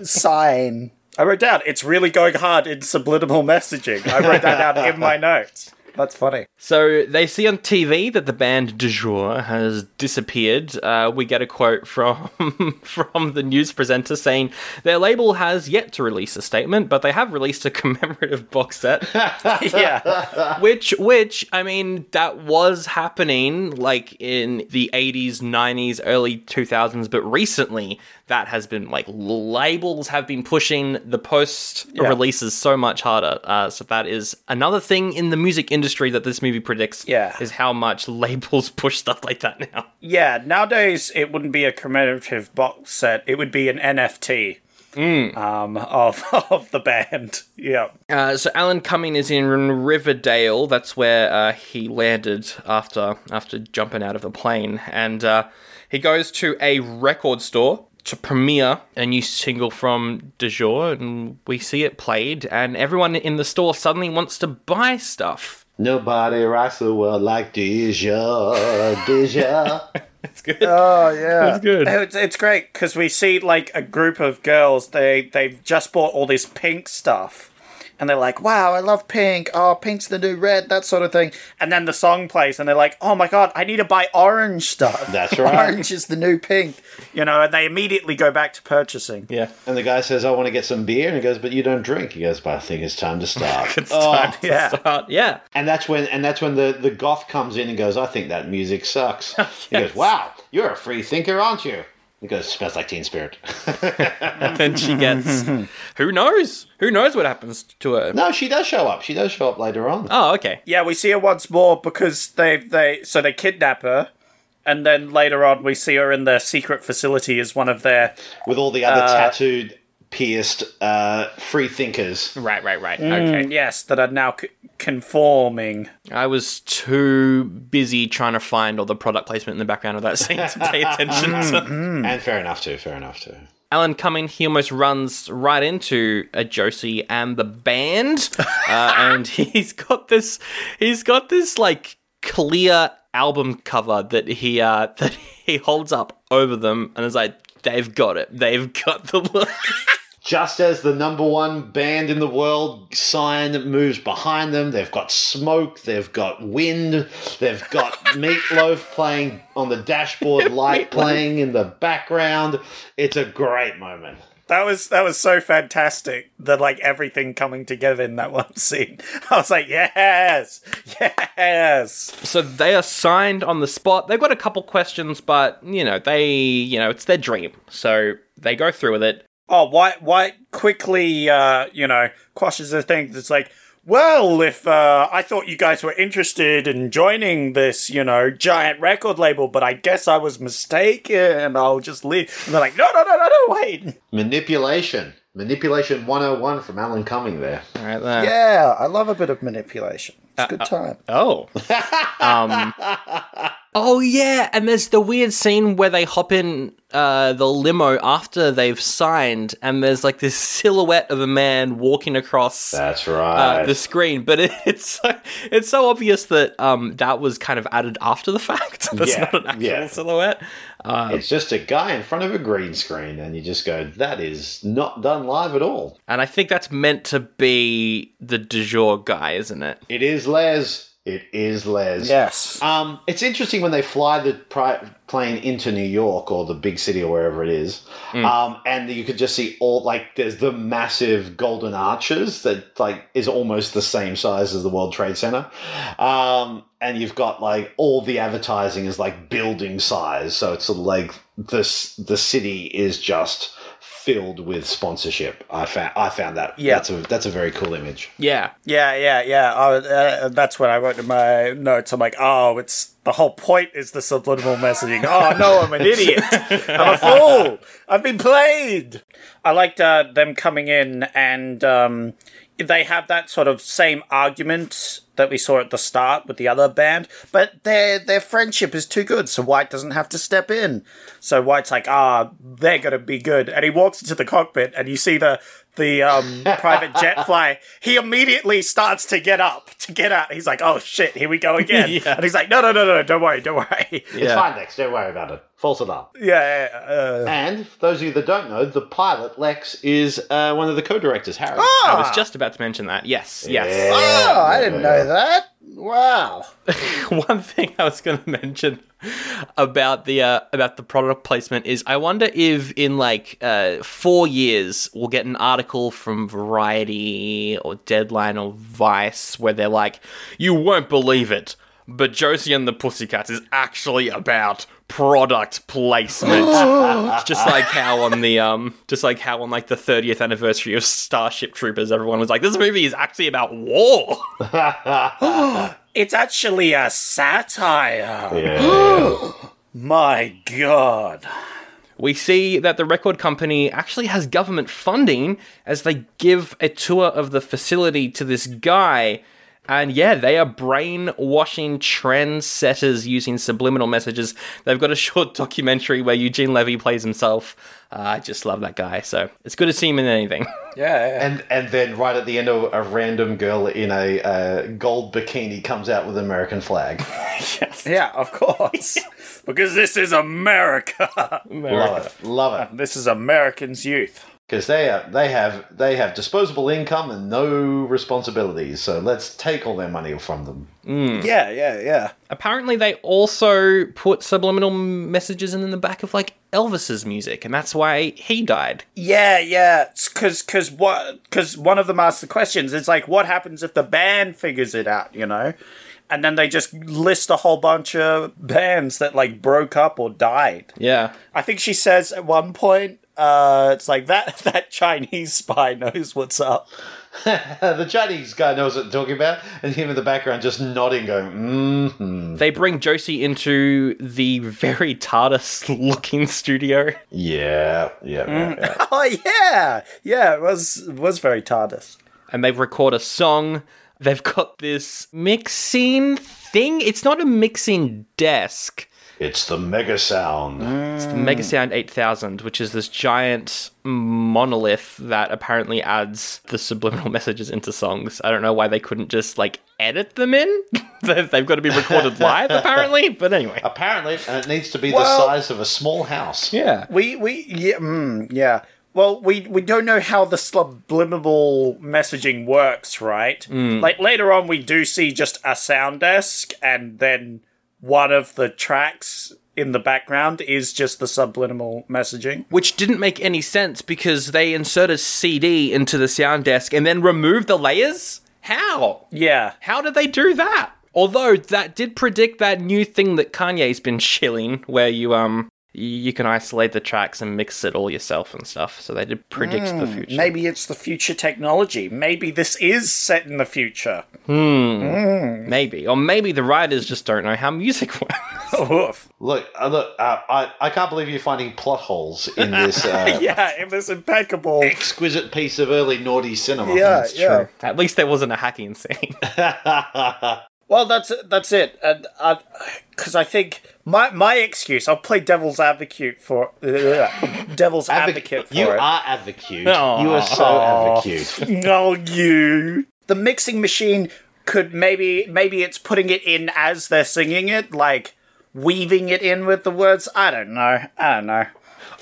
Speaker 2: sign. I wrote down. It's really going hard in subliminal messaging. I wrote that down in my *laughs* notes. That's funny.
Speaker 1: So they see on TV that the band Du Jour has disappeared. Uh, we get a quote from *laughs* from the news presenter saying their label has yet to release a statement, but they have released a *laughs* commemorative box set. *laughs*
Speaker 2: yeah.
Speaker 1: which which I mean that was happening like in the 80s, 90s, early 2000s, but recently that has been like labels have been pushing the post
Speaker 2: Yeah.
Speaker 1: releases so much harder. Uh, so that is another thing in the music industry that this movie predicts.
Speaker 2: Yeah.
Speaker 1: is how much *laughs* labels push stuff like that now.
Speaker 2: Yeah, nowadays it wouldn't be a commemorative box set; it would be an NFT um, of *laughs* of the band. Yeah,
Speaker 1: Uh, so Alan Cumming is in Riverdale. That's where uh, he landed after after jumping out of the plane, and uh, he goes to a record store to premiere a new single from Du Jour, and we see it played, and everyone in the store suddenly wants to buy stuff.
Speaker 5: Nobody rocks the world like Deja. Deja. *laughs*
Speaker 1: It's good.
Speaker 2: Oh yeah,
Speaker 1: It's good.
Speaker 2: Oh, it's, it's great because we see like a group of girls. They they've just bought all this pink stuff, and they're like, "Wow, I love pink. Oh, pink's the new red." That sort of thing. And then the song plays, and they're like, "Oh my god, I need to buy orange stuff."
Speaker 5: That's *laughs* right.
Speaker 2: orange is the new pink. You know, and they immediately go back to purchasing.
Speaker 1: yeah.
Speaker 5: And the guy says, I want to get some beer. And he goes, But you don't drink. He goes, But I think it's time to start. *laughs*
Speaker 1: It's
Speaker 5: Oh,
Speaker 1: time to
Speaker 2: yeah.
Speaker 1: start. Yeah.
Speaker 5: And that's when and that's when the, the goth comes in and goes, I think that music sucks. *laughs* He goes, Wow, you're a free thinker, aren't you? He goes, Smells like teen spirit.
Speaker 1: And *laughs* then she gets. *laughs* who knows? Who knows what happens to her?
Speaker 5: no, she does show up. She does show up later on.
Speaker 1: Oh, okay.
Speaker 2: Yeah, we see her once more because they they so they kidnap her, and then later on we see her in their secret facility as one of their
Speaker 5: With all the other uh, tattooed, pierced, uh, free thinkers.
Speaker 1: Right, right, right. Okay.
Speaker 2: Mm, yes that are now c- conforming.
Speaker 1: I was too busy trying to find all the product placement in the background of that scene to pay *laughs* attention to.
Speaker 5: And fair enough too, fair enough too.
Speaker 1: Alan Cumming, he almost runs right into a Josie and the band, uh, *laughs* and he's got this, he's got this like clear album cover that he uh, *laughs* that he holds up over them, and is like, they've got it, they've got the look.
Speaker 5: Just as the number one band in the world sign moves behind them, they've got smoke, they've got wind, they've got *laughs* Meatloaf playing on the dashboard, light playing in the background. It's a great moment.
Speaker 2: That was that was so fantastic. That like everything coming together in that *laughs* one scene. I was like, yes, yes.
Speaker 1: So they are signed on the spot. They've got a couple questions, but you know they, you know, it's their dream, so they go through with it.
Speaker 2: Oh, Wyatt Wyatt quickly, uh, you know, quashes the thing. It's like, well, if uh, I thought you guys were interested in joining this, you know, giant record label, but I guess I was mistaken. I'll just leave. And they're like, no, no, no, no, no, wait.
Speaker 5: Manipulation. Manipulation 101 from Alan Cumming there.
Speaker 1: Right there.
Speaker 2: Yeah, I love a bit of manipulation. It's a good time.
Speaker 1: Oh. *laughs* um, oh yeah, and there's the weird scene where they hop in uh, the limo after they've signed, and there's like this silhouette of a man walking across
Speaker 5: That's
Speaker 1: uh,
Speaker 5: right.
Speaker 1: the screen, but it, *laughs* it's so, it's so obvious that um, that was kind of added after the *laughs* fact. That's
Speaker 5: Yeah,
Speaker 1: not an actual
Speaker 5: yeah.
Speaker 1: silhouette.
Speaker 5: it's just a guy in front of a green screen, and you just go, that is not done live at all.
Speaker 1: And I think that's meant to be the du jour guy, isn't it?
Speaker 5: It is Les. It is Les.
Speaker 2: Yes.
Speaker 5: Um, it's interesting when they fly the pri- plane into New York or the big city or wherever it is, um, and you could just see all like there's the massive golden arches that like is almost the same size as the World Trade Center, um, and you've got like all the advertising is like building size, so it's sort of like this the city is just filled with sponsorship. I found I found that
Speaker 2: Yeah.
Speaker 5: that's a that's a very cool image.
Speaker 1: Yeah.
Speaker 2: Yeah, yeah, yeah. Oh, uh, that's what I wrote in my notes. I'm like, oh, it's the whole point is the subliminal messaging. Oh no, I'm an idiot. I'm a fool. I've been played. I liked uh, them coming in and um, they have that sort of same argument that we saw at the start with the other band, but their their friendship is too good, so Wyatt doesn't have to step in. So Wyatt's like, ah, they're gonna be good, and he walks into the cockpit, and you see the the um, private jet *laughs* fly. He immediately starts to get up to get out. He's like, oh shit, here we go again. *laughs*
Speaker 1: Yeah.
Speaker 2: And he's like, no, no, no, no, don't worry, don't worry.
Speaker 5: It's *laughs*
Speaker 1: Yeah.
Speaker 5: fine, Lex. Don't worry about it. False alarm.
Speaker 2: yeah, yeah, uh,
Speaker 5: And for those of you that don't know, the pilot Lex is uh, one of the co-directors, Harry.
Speaker 1: I was just about to mention that. Yes, yes.
Speaker 2: Oh, I didn't know that. Wow. *laughs*
Speaker 1: One thing I was going to mention about the uh, about the product placement is I wonder if in like uh, four years we'll get an article from Variety or Deadline or Vice where they're like, "You won't believe it, but Josie and the Pussycats is actually about product placement." *gasps* just like how on the um, just like how on like the 30th anniversary of Starship Troopers, everyone was like, "This movie is actually about war." *laughs*
Speaker 2: It's actually a satire. *gasps* My god.
Speaker 1: we see that the record company actually has government funding as they give a tour of the facility to this guy. And yeah, they are brainwashing trendsetters using subliminal messages. They've got a short *laughs* documentary where Eugene Levy plays himself. Uh, I just love that guy. So it's good to see him in anything. *laughs*
Speaker 2: Yeah, yeah.
Speaker 5: And and then right at the end, a, a random girl in a uh, gold bikini comes out with an American flag. *laughs*
Speaker 2: Yeah, of course. because this is America.
Speaker 5: Love it, love it.
Speaker 2: this is Americans' youth.
Speaker 5: Because they are, they have they have disposable income and no responsibilities. So let's take all their money from them. Mm.
Speaker 2: Yeah, yeah, yeah.
Speaker 1: Apparently, they also put subliminal messages in the back of like Elvis's music, and that's why he died.
Speaker 2: Yeah, yeah. Because cause what? Because one of them asked the questions. It's like, what happens if the band figures it out? You know, and then they just list a whole bunch of bands that like broke up or died.
Speaker 1: Yeah.
Speaker 2: I think she says at one point, uh, it's like that *laughs* that Chinese spy knows what's up. *laughs*
Speaker 5: the Chinese guy knows what I'm talking about, and him in the background just nodding, going, mm-hmm.
Speaker 1: They bring Josie into the very TARDIS looking studio.
Speaker 5: Yeah, yeah, yeah, yeah. *laughs*
Speaker 2: Oh yeah, yeah. It was it was very TARDIS.
Speaker 1: and they record a song. They've got this mixing thing. It's not a mixing desk.
Speaker 5: It's the mega sound.
Speaker 1: It's the Megasound 8000, which is this giant monolith that apparently adds the subliminal *laughs* messages into songs. I don't know why they couldn't just like edit them in. *laughs* They- They've got to be recorded live, apparently. *laughs* But anyway,
Speaker 5: Apparently, and it needs to be
Speaker 2: Well-
Speaker 5: the size of a small house.
Speaker 1: yeah.
Speaker 2: We we yeah mm, yeah. Well, we we don't know how the subliminal messaging works, right? Like later on, we do see just a sound desk, and then one of the tracks in the background is just the subliminal messaging.
Speaker 1: Which didn't make any sense because they insert a CD into the sound desk and then remove the layers. How?
Speaker 2: Yeah,
Speaker 1: How did they do that? Although that did predict that new thing that Kanye's been chilling, where you um you can isolate the tracks and mix it all yourself and stuff. So they did predict the future.
Speaker 2: maybe it's the future technology. Maybe this is set in the future. Hmm.
Speaker 1: maybe, or maybe the writers just don't know how music *laughs* works. *laughs*
Speaker 2: Oof.
Speaker 5: Look, uh, look, uh, I, I can't believe you're finding plot holes in this *laughs* uh,
Speaker 2: yeah, it was impeccable.
Speaker 5: exquisite piece of early naughty cinema.
Speaker 2: Yeah, yeah.
Speaker 1: At least there wasn't a hacking scene.
Speaker 2: Well, that's that's it, and because I think my my excuse, I'll play devil's advocate for uh, *laughs* devil's advocate for
Speaker 5: you
Speaker 2: it.
Speaker 5: are advocate.
Speaker 1: Aw.
Speaker 5: You are so advocate. *laughs*
Speaker 2: no, you. The mixing machine could maybe maybe it's putting it in as they're singing it, like weaving it in with the words. I don't know. I don't know.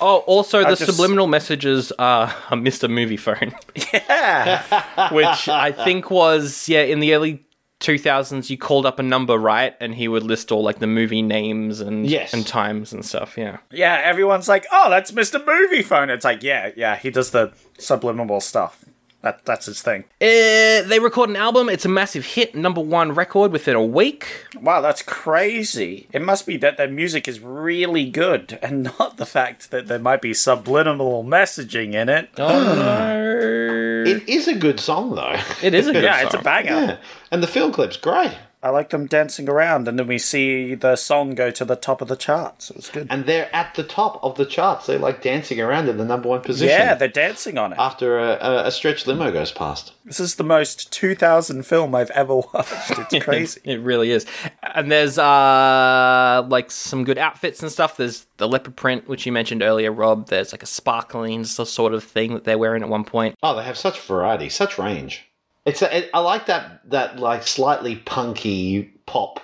Speaker 1: oh, also the
Speaker 2: just-
Speaker 1: subliminal messages are *laughs* a Mr. Moviefone,
Speaker 2: Yeah,
Speaker 1: which I think was yeah in the early. 2000s you called up a number right and he would list all like the movie names and
Speaker 5: Yes.
Speaker 1: and times and stuff yeah
Speaker 2: yeah. Everyone's like, "Oh, that's Mr. Moviefone." It's like, yeah, yeah. He does the subliminal stuff. That that's his thing.
Speaker 1: Uh, they record an album. It's a massive hit, number one record within a week.
Speaker 2: Wow, that's crazy. It must be that their music is really good and *laughs* not the fact that there might be subliminal messaging in it. *gasps*
Speaker 1: Oh no!
Speaker 5: It is a good song, though.
Speaker 1: It is a *laughs* good
Speaker 2: yeah, it's a banger.
Speaker 5: Yeah. And the film clip's great.
Speaker 2: I like them dancing around and then we see the song go to the top of the charts. It was good.
Speaker 5: And they're at the top of the charts. They're like dancing around in the number one position.
Speaker 2: Yeah, they're dancing on it.
Speaker 5: after a, a, a stretch limo goes past.
Speaker 2: This is the most 2000 film I've ever watched. It's *laughs* crazy.
Speaker 1: It really is. And there's uh like some good outfits and stuff. There's the leopard print, which you mentioned earlier, Rob. There's like a sparkling sort of thing that they're wearing at one point.
Speaker 5: Oh, they have such variety, such range. It's a, it, I like that that like slightly punky pop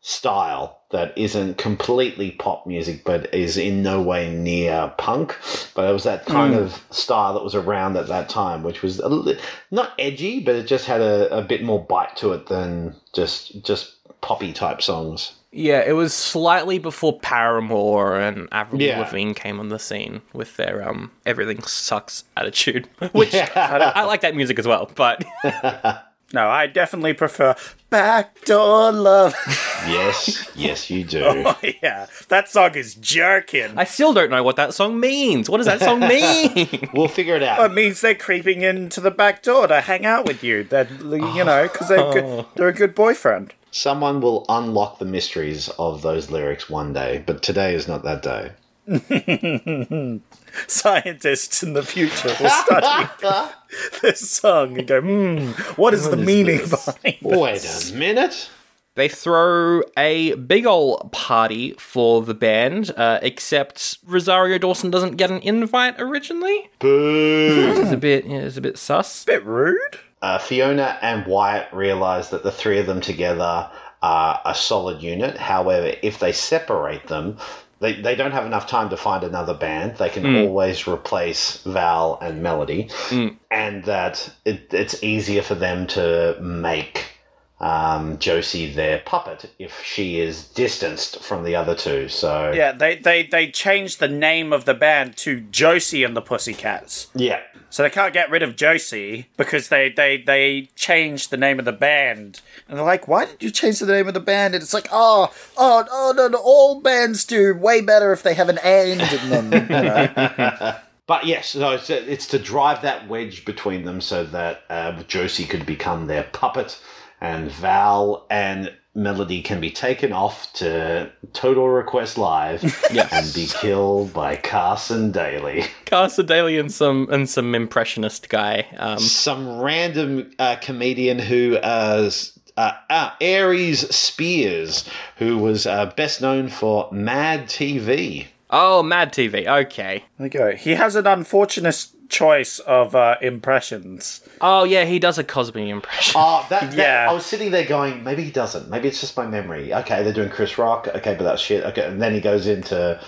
Speaker 5: style that isn't completely pop music, but is in no way near punk. But it was that kind hmm. of style that was around at that time, which was a not edgy, but it just had a, a bit more bite to it than just just poppy type songs.
Speaker 1: Yeah, it was slightly before Paramore and Avril
Speaker 5: Yeah.
Speaker 1: Lavigne came on the scene with their um everything sucks attitude, *laughs* *laughs* which
Speaker 5: Yeah.
Speaker 1: I, I like that music as well. But *laughs*
Speaker 2: No, I definitely prefer Backdoor Love.
Speaker 5: Yes, yes, you do.
Speaker 2: oh, yeah. That song is jerking.
Speaker 1: I still don't know what that song means. What does that song mean?
Speaker 5: We'll figure it out.
Speaker 2: It means they're creeping into the back door to hang out with you. They're, you know, because they're, good, they're a good boyfriend.
Speaker 5: Someone will unlock the mysteries of those lyrics one day, but today is not that day. *laughs*
Speaker 2: Scientists in the future will study *laughs* this song and go, hmm, what is the meaning behind this?
Speaker 5: Wait a minute.
Speaker 1: they throw a big ol' party for the band, uh, except Rosario Dawson doesn't get an invite originally.
Speaker 5: Boo.
Speaker 1: It's a bit, yeah, it's a bit sus.
Speaker 2: bit rude.
Speaker 5: Uh, Fiona and Wyatt realize that the three of them together are a solid unit. However, if they separate them, they, they don't have enough time to find another band. They can always replace Val and Melody, and that it, it's easier for them to make um, Josie their puppet if she is distanced from the other two. So
Speaker 2: Yeah, they, they, they changed the name of the band to Josie and the Pussycats.
Speaker 5: yeah.
Speaker 2: So they can't get rid of Josie because they, they, they changed the name of the band. And they're like, why did you change the name of the band? And it's like, oh, oh, oh no, no, all bands do way better if they have an and in them. *laughs* Know?
Speaker 5: But yes, so it's, it's to drive that wedge between them so that uh, Josie could become their puppet, and Val and Melody can be taken off to Total Request Live *laughs* and be killed by Carson Daly.
Speaker 1: Carson Daly and some and some impressionist guy. Um,
Speaker 5: Some random uh, comedian who uh, uh, uh, Aries Spears, who was uh, best known for Mad TV.
Speaker 1: oh, Mad TV. Okay.
Speaker 2: There you go. He has an unfortunate choice of uh, impressions.
Speaker 1: Oh yeah, he does a Cosby impression.
Speaker 5: Oh, that, that
Speaker 2: Yeah.
Speaker 5: I was sitting there going, maybe he doesn't. Maybe it's just my memory. Okay, they're doing Chris Rock. Okay, but that's shit. Okay, and then he goes into,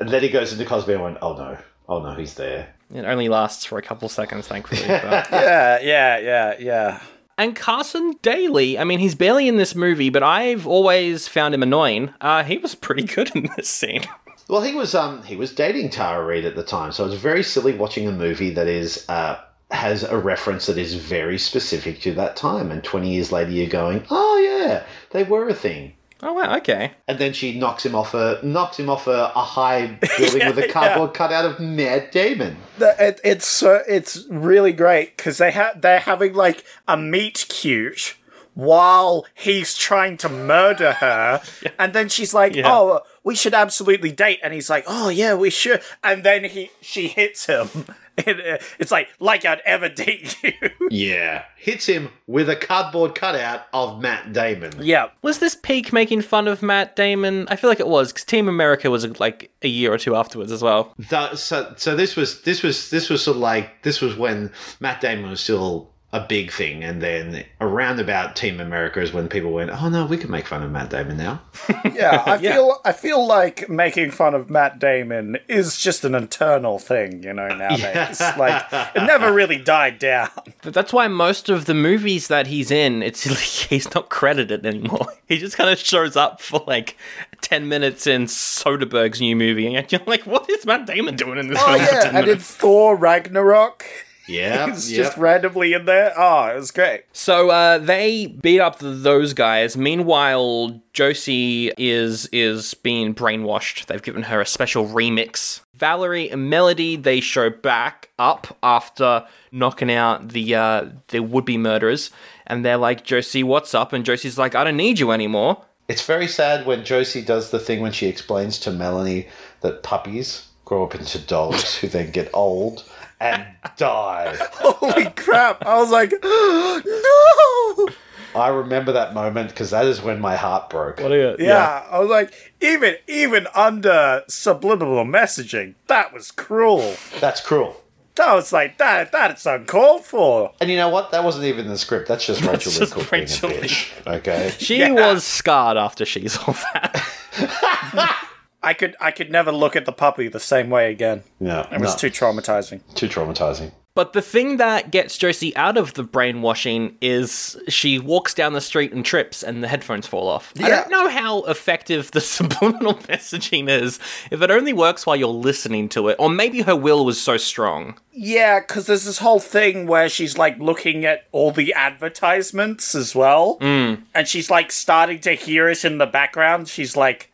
Speaker 5: and then he goes into Cosby and went, oh no, oh no, he's there.
Speaker 1: It only lasts for a couple seconds, thankfully. *laughs* But. *laughs*
Speaker 2: Yeah, yeah, yeah, yeah.
Speaker 1: And Carson Daly, I mean, he's barely in this movie, but I've always found him annoying. Uh, he was pretty good in this scene. *laughs*
Speaker 5: Well, he was um he was dating Tara Reid at the time, so it was very silly watching a movie that is uh has a reference that is very specific to that time, and twenty years later you're going, oh yeah, they were a thing.
Speaker 1: Oh wow, okay.
Speaker 5: And then she knocks him off a knocks him off a, a high building with a *laughs*
Speaker 2: Yeah,
Speaker 5: cardboard cutout of Matt Damon.
Speaker 2: The- It, it's so it's really great because they have they're having like a meet cute while he's trying to murder her, *laughs* and then she's like,
Speaker 1: Yeah.
Speaker 2: "Oh, we should absolutely date," and he's like, "Oh yeah, we should," and then he she hits him. *laughs* Uh, it's like like I'd ever date you. *laughs*
Speaker 5: Yeah, hits him with a cardboard cutout of Matt Damon.
Speaker 2: yeah,
Speaker 1: Was this peak making fun of Matt Damon? I feel like it was because Team America was like a year or two afterwards as well.
Speaker 5: Th- so, so this was this was this was sort of like this was when Matt Damon was still a big thing, and then around about Team America is when people went, "Oh no, we can make fun of Matt Damon now." *laughs*
Speaker 2: yeah. I feel I feel like making fun of Matt Damon is just an internal thing, you know. *laughs* Nowadays, like it never really died down. *laughs*
Speaker 1: But that's why most of the movies that he's in, it's like he's not credited anymore. He just kind of shows up for like ten minutes in Soderbergh's new movie, and you're like, "What is Matt Damon doing in this
Speaker 2: Oh
Speaker 1: film?" for
Speaker 2: yeah,
Speaker 1: 10
Speaker 2: and in
Speaker 1: minutes?
Speaker 2: Thor Ragnarok,
Speaker 5: Yeah, *laughs*
Speaker 2: he's just randomly in there. Oh, it was great.
Speaker 1: So uh, they beat up those guys. Meanwhile, Josie is is being brainwashed. They've given her a special remix. Valerie and Melody they show back up after knocking out the uh, the would be murderers, and they're like, Josie, what's up? And Josie's like, I don't need you anymore.
Speaker 5: It's very sad when Josie does the thing when she explains to Melanie that puppies grow up into dogs who then get old and die. *laughs*
Speaker 2: Holy crap! I was like, *gasps* no.
Speaker 5: I remember that moment because that is when my heart broke.
Speaker 1: What are you?
Speaker 2: Yeah, I was like, even even under subliminal messaging, that was cruel.
Speaker 5: That's cruel.
Speaker 2: That was like that. That's uncalled for.
Speaker 5: And you know what? That wasn't even in the script. That's just Rachael Leigh
Speaker 1: just Rachel
Speaker 5: being a bitch. Okay.
Speaker 1: She
Speaker 2: Yeah.
Speaker 1: was scarred after she saw that. *laughs*
Speaker 2: I could I could never look at the puppy the same way again.
Speaker 5: No,
Speaker 2: It was
Speaker 5: no.
Speaker 2: too traumatizing.
Speaker 5: too traumatizing.
Speaker 1: But the thing that gets Josie out of the brainwashing is she walks down the street and trips and the headphones fall off. I don't know how effective the *laughs* subliminal messaging is if it only works while you're listening to it. Or maybe her will was so strong.
Speaker 2: Yeah, because there's this whole thing where she's like looking at all the advertisements as well, mm. and she's like starting to hear it in the background. She's like,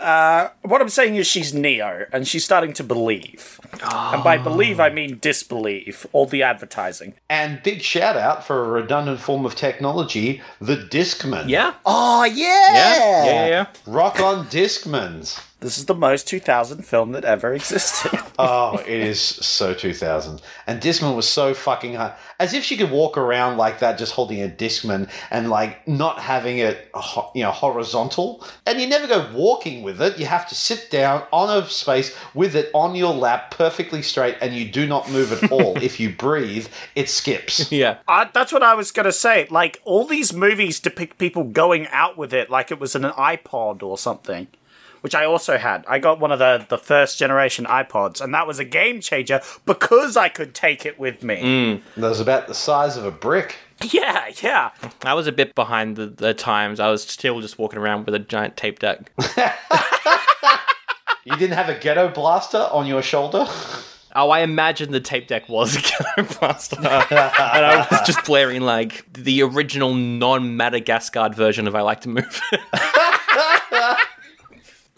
Speaker 2: uh, what I'm saying is she's Neo, and she's starting to believe. And by believe, I mean disbelieve all the advertising.
Speaker 5: And big shout out for a redundant form of technology, the Discman.
Speaker 1: Yeah?
Speaker 2: Oh
Speaker 1: Yeah? Yeah, yeah, yeah.
Speaker 5: Rock on Discmans.
Speaker 2: This is the most 2000 film that ever existed. *laughs*
Speaker 5: Oh, it is so 2000. And Discman was so fucking hard. As if she could walk around like that, just holding a Discman and like not having it, you know, horizontal. And you never go walking with it. You have to sit down on a space with it on your lap, perfectly straight, and you do not move at all. *laughs* if you breathe, it skips.
Speaker 1: Yeah.
Speaker 2: Uh, that's what I was gonna say. Like all these movies depict people going out with it like it was an iPod or something, which I also had. I got one of the the first generation iPods, and that was a game changer because I could take it with me. Mm.
Speaker 5: That was about the size of a brick.
Speaker 2: Yeah, yeah.
Speaker 1: I was a bit behind the, the times. I was still just walking around with a giant tape deck. *laughs*
Speaker 5: You didn't have a ghetto blaster on your shoulder?
Speaker 1: Oh, I imagine the tape deck was a *laughs* Ghetto Blaster. and I was just blaring like the original non Madagascar version of I Like to Move. *laughs*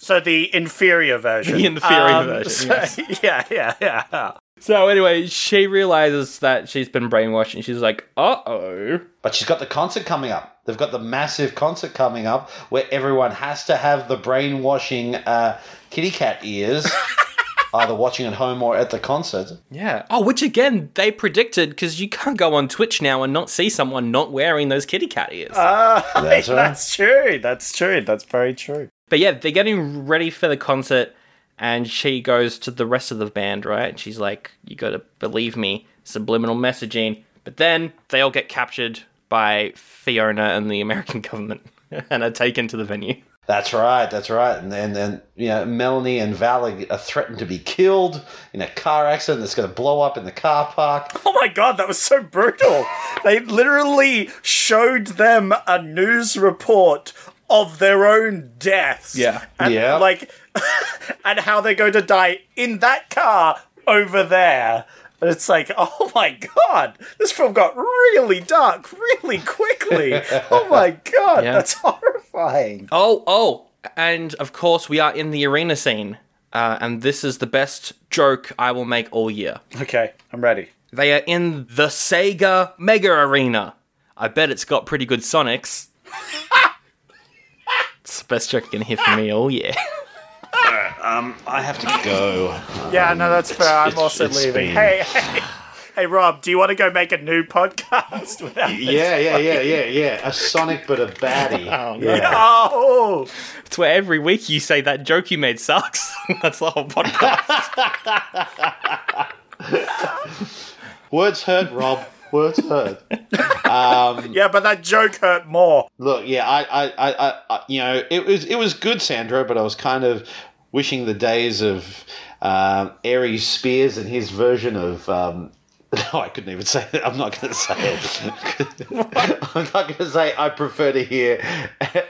Speaker 2: So the inferior version.
Speaker 1: The inferior
Speaker 2: Um,
Speaker 1: version,
Speaker 2: so-
Speaker 1: yes. *laughs*
Speaker 2: Yeah, yeah, yeah.
Speaker 1: so anyway, she realizes that she's been brainwashed and she's like, uh oh.
Speaker 5: But she's got the concert coming up. They've got the massive concert coming up where everyone has to have the brainwashing uh, kitty cat ears, *laughs* either watching at home or at the concert.
Speaker 1: Yeah. Oh, which again, they predicted because you can't go on Twitch now and not see someone not wearing those kitty cat ears. *laughs*
Speaker 5: That's right.
Speaker 2: That's true. That's true. That's very true.
Speaker 1: But yeah, they're getting ready for the concert, and she goes to the rest of the band, right? And she's like, "You gotta believe me." Subliminal messaging. But then they all get captured by Fiona and the American *laughs* government, and are taken to the venue.
Speaker 5: That's right. That's right. And then, then you know, Melanie and Val are threatened to be killed in a car accident that's going to blow up in the car park. *laughs*
Speaker 2: Oh my god, that was so brutal. they literally showed them a news report of their own deaths.
Speaker 1: Yeah.
Speaker 2: And
Speaker 5: Yeah.
Speaker 2: like *laughs* and how they're going to die in that car over there. And it's like, *laughs* oh my god, this film got really dark really quickly. *laughs* Oh my god,
Speaker 1: Yeah.
Speaker 2: that's horrifying.
Speaker 1: Oh, oh, and of course we are in the arena scene, uh, and this is the best joke I will make all year.
Speaker 2: Okay, I'm ready.
Speaker 1: They are in the Sega Mega Arena. I bet it's got pretty good Sonics. It's the best joke you're gonna hear from me all year. *laughs*
Speaker 5: Um, I have to go.
Speaker 2: Yeah, no, that's fair. I'm
Speaker 5: it's-
Speaker 2: also
Speaker 5: it's
Speaker 2: leaving.
Speaker 5: been-
Speaker 2: Hey, hey, hey, Rob, do you want to go make a new podcast *laughs* without this?
Speaker 5: Yeah, yeah, yeah, yeah, yeah. A Sonic, but a baddie. *laughs* yeah.
Speaker 2: Oh,
Speaker 1: It's where every week you say that joke you made sucks. That's the whole podcast.
Speaker 5: Words hurt, Rob. Words hurt. *laughs*
Speaker 2: yeah, but that joke hurt more.
Speaker 5: Look, yeah, I, I, I, I, I, you know, it was, it was good, Sandro, but I was kind of wishing the days of um, Aries Spears and his version of. Um, *laughs* no, I couldn't even say it. I'm not going to say it. *laughs* I'm not going to say I prefer to hear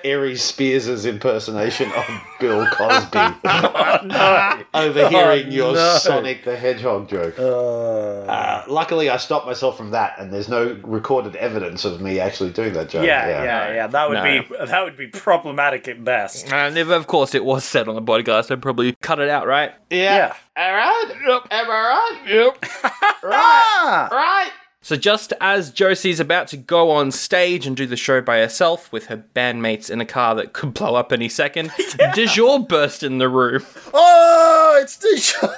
Speaker 5: Aries Spears' impersonation of Bill Cosby *laughs* overhearing your
Speaker 2: no.
Speaker 5: Sonic the Hedgehog joke. Uh, luckily, I stopped myself from that, and there's no recorded evidence of me actually doing that joke.
Speaker 2: Yeah, yeah, yeah. That would
Speaker 1: No.
Speaker 2: be that would be problematic at best.
Speaker 1: and if, of course it was said on the podcast, I'd probably cut it out, right?
Speaker 5: Yeah. All *laughs* right.
Speaker 1: Yep.
Speaker 5: Am I right?
Speaker 1: Yep.
Speaker 2: Ah!
Speaker 5: Right.
Speaker 1: So just as Josie's about to go on stage and do the show by herself with her bandmates in a car that could blow up any second, *laughs* Du Jour burst in the room.
Speaker 2: Oh, it's Dijon.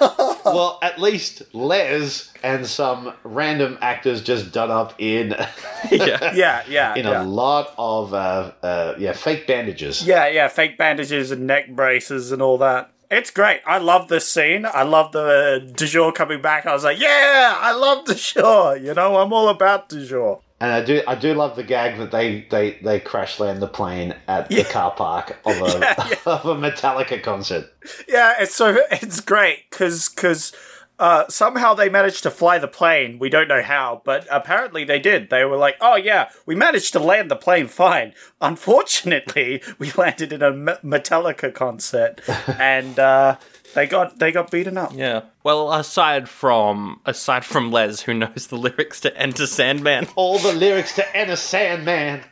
Speaker 5: Well, at least Les and some random actors just done up in *laughs*
Speaker 1: Yeah.
Speaker 2: yeah, yeah,
Speaker 5: in
Speaker 2: yeah.
Speaker 5: a lot of uh, uh, yeah fake bandages.
Speaker 2: yeah, yeah. Fake bandages and neck braces and all that. It's great. I love this scene. I love the du jour coming back. I was like, yeah, I love du jour. You know, I'm all about du jour.
Speaker 5: And I do, I do love the gag that they they, they crash land the plane at the car park of a *laughs* *laughs* of a Metallica concert.
Speaker 2: Yeah, it's so it's great because because uh, somehow they managed to fly the plane. We don't know how, but apparently they did. They were like, "Oh yeah, we managed to land the plane fine. *laughs* Unfortunately, *laughs* we landed in a Metallica concert, *laughs* and uh, they got they got beaten up."
Speaker 1: Yeah. Well, aside from aside from Les, who knows the lyrics to Enter Sandman,
Speaker 5: All the lyrics to Enter Sandman.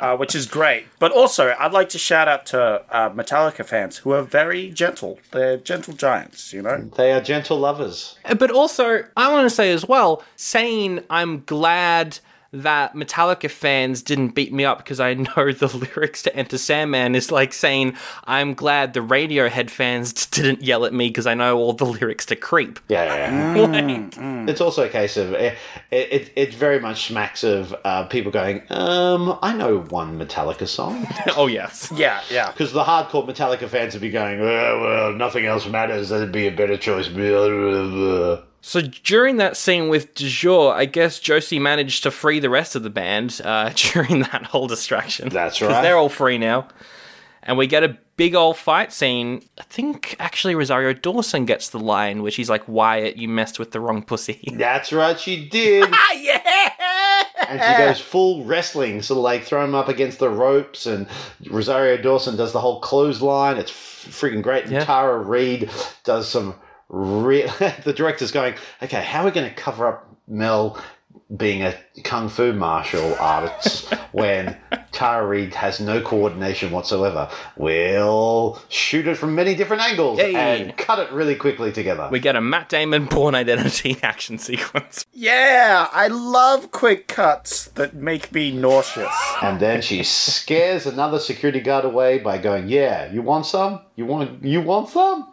Speaker 2: Uh, which is great. But also, I'd like to shout out to uh, Metallica fans who are very gentle. They're gentle giants, you know.
Speaker 5: They are gentle lovers.
Speaker 1: But also, I want to say as well, saying I'm glad that Metallica fans didn't beat me up because I *laughs* know the lyrics to Enter Sandman is like saying I'm glad the Radiohead fans *laughs* didn't yell at me because I know all the lyrics to Creep.
Speaker 5: Yeah, yeah. yeah. *laughs* It's also a case of it. It, it very much smacks of uh, people going, um, I know one Metallica song.
Speaker 1: oh yes.
Speaker 2: Yeah, yeah.
Speaker 5: Because the hardcore Metallica fans would be going, well, well, nothing else matters. That'd be a better choice. Blah, blah, blah.
Speaker 1: So during that scene with Du jour, I guess Josie managed to free the rest of the band uh, *laughs* during that whole distraction.
Speaker 5: That's right.
Speaker 1: They're all free now. And we get a big old fight scene. I think actually Rosario Dawson gets the line where she's like, Wyatt, you messed with the wrong pussy. *laughs*
Speaker 5: That's right, she did.
Speaker 2: Ah, *laughs* yeah!
Speaker 5: and she goes full wrestling, sort of like throw him up against the ropes. And Rosario Dawson does the whole clothesline. It's freaking great. And
Speaker 1: Yeah.
Speaker 5: Tara Reid does some real. *laughs* the director's going, okay, how are we going to cover up Mel being a kung fu martial artist *laughs* when Tara Reid has no coordination whatsoever? We'll shoot it from many different angles
Speaker 1: Hey.
Speaker 5: and cut it really quickly together.
Speaker 1: We get a Matt Damon Bourne Identity *laughs* action sequence.
Speaker 2: Yeah, I love quick cuts that make me nauseous.
Speaker 5: And then she scares another security guard away by going, "Yeah, you want some? You want you want some?"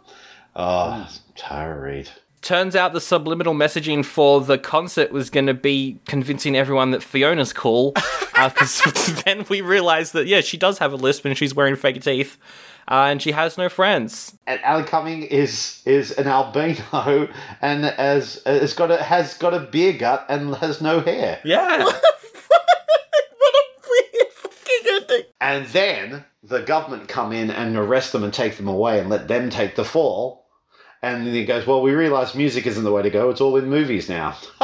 Speaker 5: Oh, Tara Reid.
Speaker 1: Turns out the subliminal messaging for the concert was going to be convincing everyone that Fiona's cool. *laughs* Because *laughs* then we realized that, yeah, she does have a lisp and she's wearing fake teeth. Uh, and she has no friends.
Speaker 5: And Alan Cumming is is an albino and as has got a has got a beer gut and has no hair.
Speaker 1: Yeah. *laughs*
Speaker 2: what a weird fucking ending.
Speaker 5: And then the government come in and arrest them and take them away and let them take the fall. And then he goes, Well, we realise music isn't the way to go. It's all in movies now. *laughs*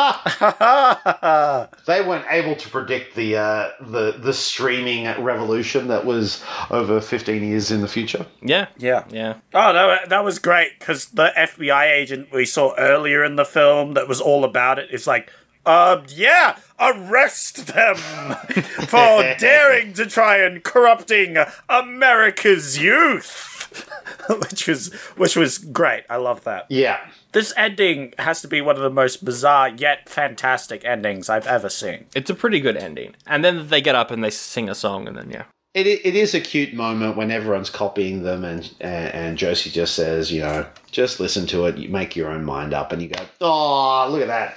Speaker 5: they weren't able to predict the uh, the the streaming revolution that was over 15 years in the future.
Speaker 1: yeah.
Speaker 2: Yeah.
Speaker 1: Yeah.
Speaker 2: Oh, that, that was great because the FBI agent we saw earlier in the film that was all about it is like, uh, yeah, arrest them *laughs* for daring to try and corrupting America's youth. *laughs* which was which was great. I love that.
Speaker 5: Yeah.
Speaker 2: This ending has to be one of the most bizarre yet fantastic endings I've ever seen.
Speaker 1: It's a pretty good ending. And then they get up and they sing a song, and then, yeah.
Speaker 5: It, it is a cute moment when everyone's copying them, and, and and Josie just says, you know, just listen to it, you make your own mind up, and you go, oh, look at that,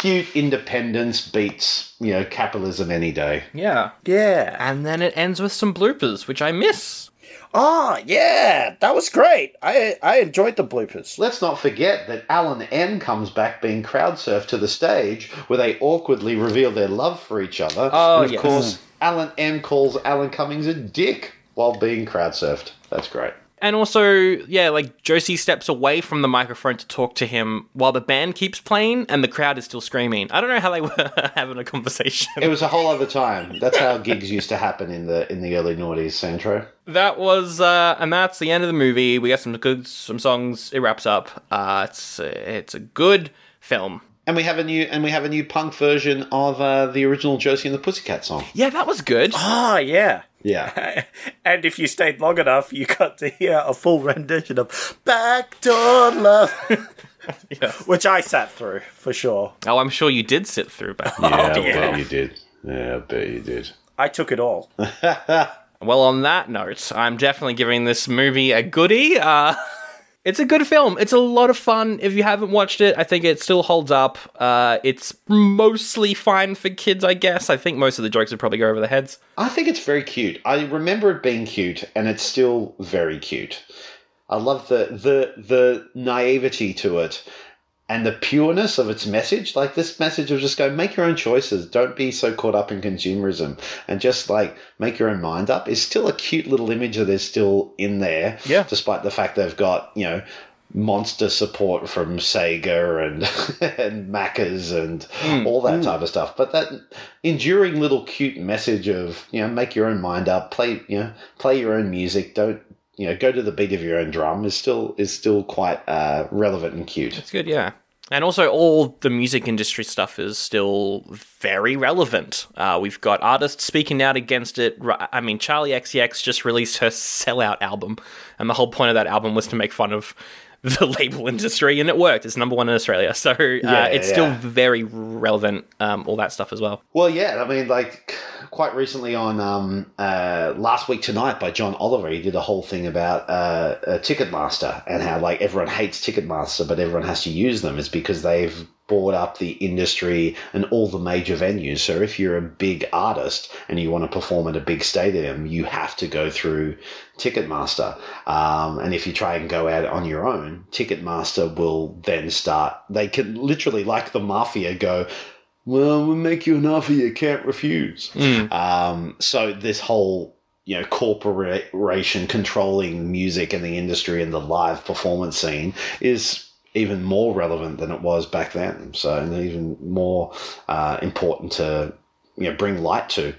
Speaker 5: cute independence beats you know capitalism any day.
Speaker 1: Yeah.
Speaker 2: Yeah.
Speaker 1: And then it ends with some bloopers, which I miss.
Speaker 2: Oh, yeah. That was great. I I enjoyed the bloopers.
Speaker 5: Let's not forget that Alan M comes back being crowd surfed to the stage, where they awkwardly reveal their love for each other.
Speaker 1: Oh,
Speaker 5: and of
Speaker 1: yes.
Speaker 5: course, Alan M calls Alan Cummings a dick while being crowd surfed. That's great.
Speaker 1: And also, yeah, like Josie steps away from the microphone to talk to him while the band keeps playing and the crowd is still screaming. I don't know how they *laughs* were having a conversation.
Speaker 5: It was a whole other time. That's how gigs used to happen in the in the early noughties, Sandro.
Speaker 1: That was, uh, and that's the end of the movie. We got some good, some songs. It wraps up. Uh, it's it's a good film.
Speaker 5: And we have a new and we have a new punk version of uh, the original Josie and the Pussycat song.
Speaker 1: Yeah, that was good.
Speaker 2: Ah, yeah.
Speaker 5: Yeah. *laughs*
Speaker 2: and if you stayed long enough, you got to hear a full rendition of Backdoor Love. *laughs*
Speaker 1: Yeah.
Speaker 2: Which I sat through, for sure.
Speaker 1: Oh, I'm sure you did sit through back.
Speaker 5: Yeah,
Speaker 2: I bet
Speaker 5: you did. Yeah, I bet you did.
Speaker 2: I took it all. *laughs*
Speaker 1: Well, on that note, I'm definitely giving this movie a goodie. Uh, it's a good film. It's a lot of fun. If you haven't watched it, I think it still holds up. Uh, it's mostly fine for kids, I guess. I think most of the jokes would probably go over their heads.
Speaker 5: I think it's very cute. I remember it being cute, and it's still very cute. I love the the the naivety to it and the pureness of its message. Like this message of just go make your own choices. Don't be so caught up in consumerism and just like make your own mind up is still a cute little image that is still in there.
Speaker 1: Yeah.
Speaker 5: Despite the fact they've got, you know, monster support from Sega and *laughs* and Macca's and hmm. all that hmm. type of stuff. But that enduring little cute message of, you know, make your own mind up, play you know, play your own music, don't you know, go to the beat of your own drum is still is still quite uh, relevant and cute.
Speaker 1: It's good, yeah. And also, all the music industry stuff is still very relevant. Uh, we've got artists speaking out against it. I mean, Charli XCX just released her sellout album, and the whole point of that album was to make fun of *laughs* the label industry, and it worked. It's number one in Australia, so uh,
Speaker 5: Yeah,
Speaker 1: it's still very relevant. Um, all that stuff as well.
Speaker 5: Well, yeah, I mean, like quite recently on um, uh, last week tonight by John Oliver, he did a whole thing about uh, uh, Ticketmaster and how like everyone hates Ticketmaster, but everyone has to use them. Is because they've bought up the industry and all the major venues. So if you're a big artist and you want to perform at a big stadium, you have to go through Ticketmaster. Um, and if you try and go out on your own, Ticketmaster will then start. They can literally, like the mafia, go. Well, we'll make you an offer you can't refuse. Um, so this whole you know corporation controlling music and the industry and the live performance scene is even more relevant than it was back then. So and even more uh, important to you know bring light to.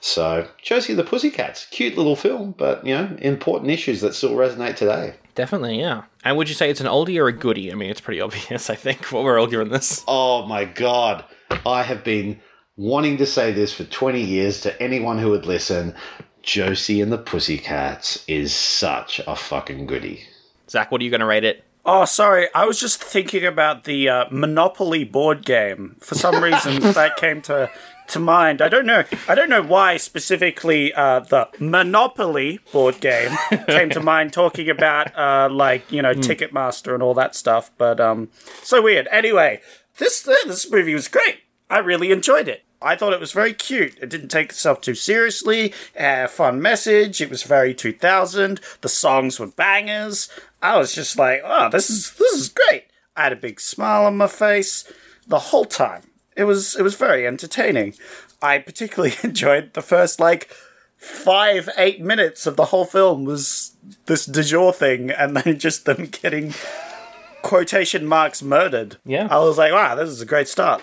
Speaker 5: So Josie and the Pussycats, cute little film, but you know important issues that still resonate today.
Speaker 1: Definitely, yeah. And would you say it's an oldie or a goodie? I mean, it's pretty obvious. *laughs* I think what we're all giving this.
Speaker 5: Oh my god. I have been wanting to say this for 20 years to anyone who would listen. Josie and the Pussycats is such a fucking goodie.
Speaker 1: Zach, what are you going to rate it?
Speaker 2: Oh, sorry. I was just thinking about the uh, Monopoly board game. For some reason, *laughs* that came to to mind. I don't know. I don't know why specifically uh, the Monopoly board game came to mind. Talking about uh, like you know Ticketmaster and all that stuff. But um, so weird. Anyway, this this movie was great. I really enjoyed it. I thought it was very cute. It didn't take itself too seriously. Uh, fun message. It was very 2000. The songs were bangers. I was just like, oh, this is this is great. I had a big smile on my face the whole time. It was it was very entertaining. I particularly *laughs* enjoyed the first like five eight minutes of the whole film was this Du Jour thing, and then *laughs* just them getting quotation marks murdered.
Speaker 1: Yeah.
Speaker 2: I was like, wow, this is a great start.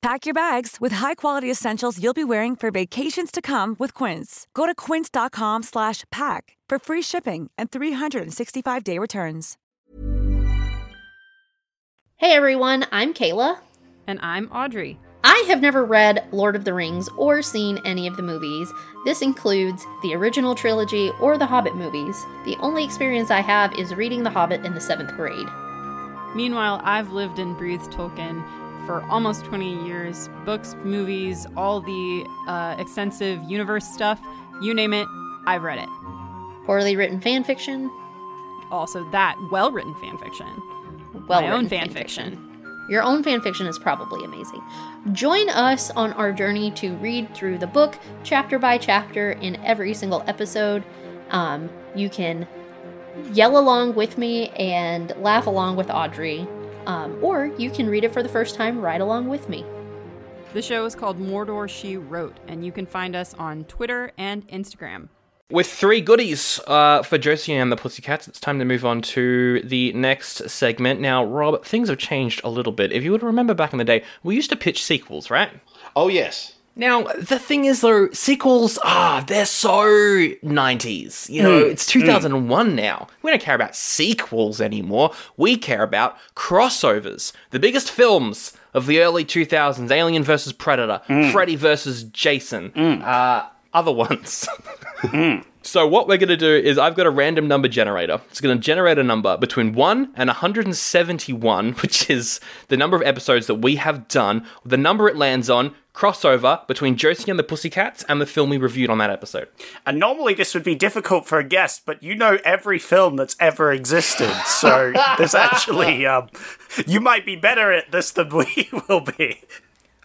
Speaker 9: Pack your bags with high-quality essentials you'll be wearing for vacations to come with Quince. Go to quince.com slash pack for free shipping and 365-day returns.
Speaker 10: Hey everyone, I'm Kayla.
Speaker 11: And I'm Audrey.
Speaker 10: I have never read Lord of the Rings or seen any of the movies. This includes the original trilogy or the Hobbit movies. The only experience I have is reading The Hobbit in the seventh grade.
Speaker 11: Meanwhile, I've lived and breathed Tolkien for almost 20 years. Books, movies, all the uh, extensive universe stuff, you name it, I've read it.
Speaker 10: Poorly written fan fiction.
Speaker 11: Also, that well written fan fiction.
Speaker 10: Well,
Speaker 11: My own fan fiction.
Speaker 10: Your own fan fiction is probably amazing. Join us on our journey to read through the book chapter by chapter in every single episode. Um, you can yell along with me and laugh along with Audrey, um, or you can read it for the first time right along with me.
Speaker 11: The show is called Mordor She Wrote, and you can find us on Twitter and Instagram.
Speaker 1: With three goodies uh, for Josie and the Pussycats, it's time to move on to the next segment. Now, Rob, things have changed a little bit. If you would remember back in the day, we used to pitch sequels, right?
Speaker 5: Oh yes.
Speaker 1: Now, the thing is, though, sequels, ah, they're so 90s. You know,
Speaker 2: Mm,
Speaker 1: it's 2001 now. We don't care about sequels anymore. We care about crossovers. The biggest films of the early 2000s Alien vs. Predator,
Speaker 2: Mm.
Speaker 1: Freddy vs. Jason, uh, other ones. *laughs* So what we're going to do is I've got a random number generator. It's going to generate a number between 1 and 171, *laughs* which is the number of episodes that we have done. The number it lands on crossover between Josie and the Pussycats and the film we reviewed on that episode.
Speaker 2: And normally this would be difficult for a guest, but you know every film that's ever existed. So there's *laughs* actually, um, you might be better at this than we *laughs* will be.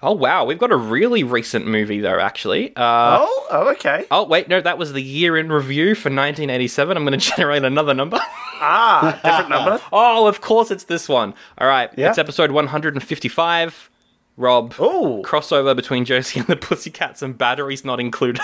Speaker 1: Oh wow, we've got a really recent movie though. Actually, uh,
Speaker 2: oh, oh, okay.
Speaker 1: Oh wait, no, that was the year in review for 1987. I'm going *laughs* to generate another number.
Speaker 2: Ah, different number. *laughs*
Speaker 1: oh, of course it's this one. All right,
Speaker 2: Yeah.
Speaker 1: it's episode 155. Rob,
Speaker 2: oh,
Speaker 1: crossover between Josie and the *laughs* Pussycats and batteries not included.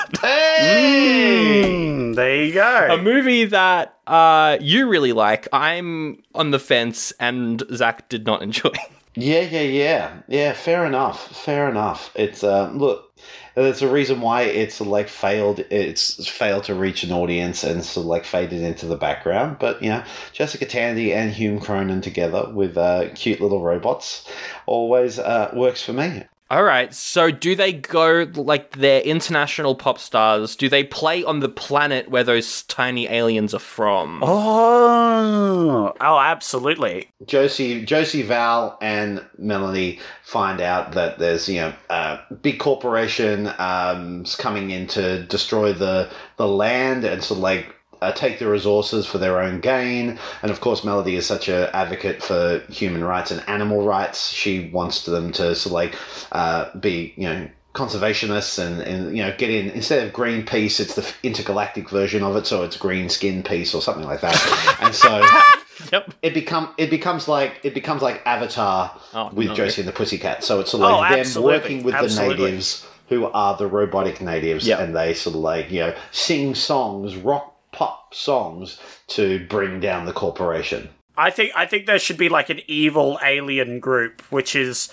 Speaker 2: Mm, there you go.
Speaker 1: a movie that uh, you really like. I'm on the fence, and Zach did not enjoy.
Speaker 5: Yeah, yeah, yeah, yeah. Fair enough. Fair enough. It's uh, look, there's a reason why it's like failed. It's failed to reach an audience and sort of like faded into the background. But you know, Jessica Tandy and Hume Cronyn together with uh, cute little robots always uh, works for me.
Speaker 1: All right, so do they go like they're international pop stars? Do they play on the planet where those tiny aliens are from?
Speaker 2: Oh, oh, absolutely.
Speaker 5: Josie, Josie, Val, and Melanie find out that there's you know a big corporation um, coming in to destroy the the land and so like uh, take the resources for their own gain. And of course, Melody is such a advocate for human rights and animal rights. She wants them to sort of like uh, be you know conservationists and, and you know get in instead of Greenpeace, it's the intergalactic version of it, so it's Green Skin Peace or something like that. *laughs* and so.
Speaker 1: Yep.
Speaker 5: It become it becomes like it becomes like Avatar
Speaker 1: Oh,
Speaker 5: with
Speaker 1: no.
Speaker 5: Josie and the Pussycat. So it's sort of
Speaker 2: Oh,
Speaker 5: like them
Speaker 2: absolutely,
Speaker 5: working with
Speaker 2: absolutely.
Speaker 5: the natives who are the robotic natives,
Speaker 1: Yep.
Speaker 5: and they sort of like you know sing songs, rock pop songs to bring down the corporation.
Speaker 2: I think I think there should be like an evil alien group, which is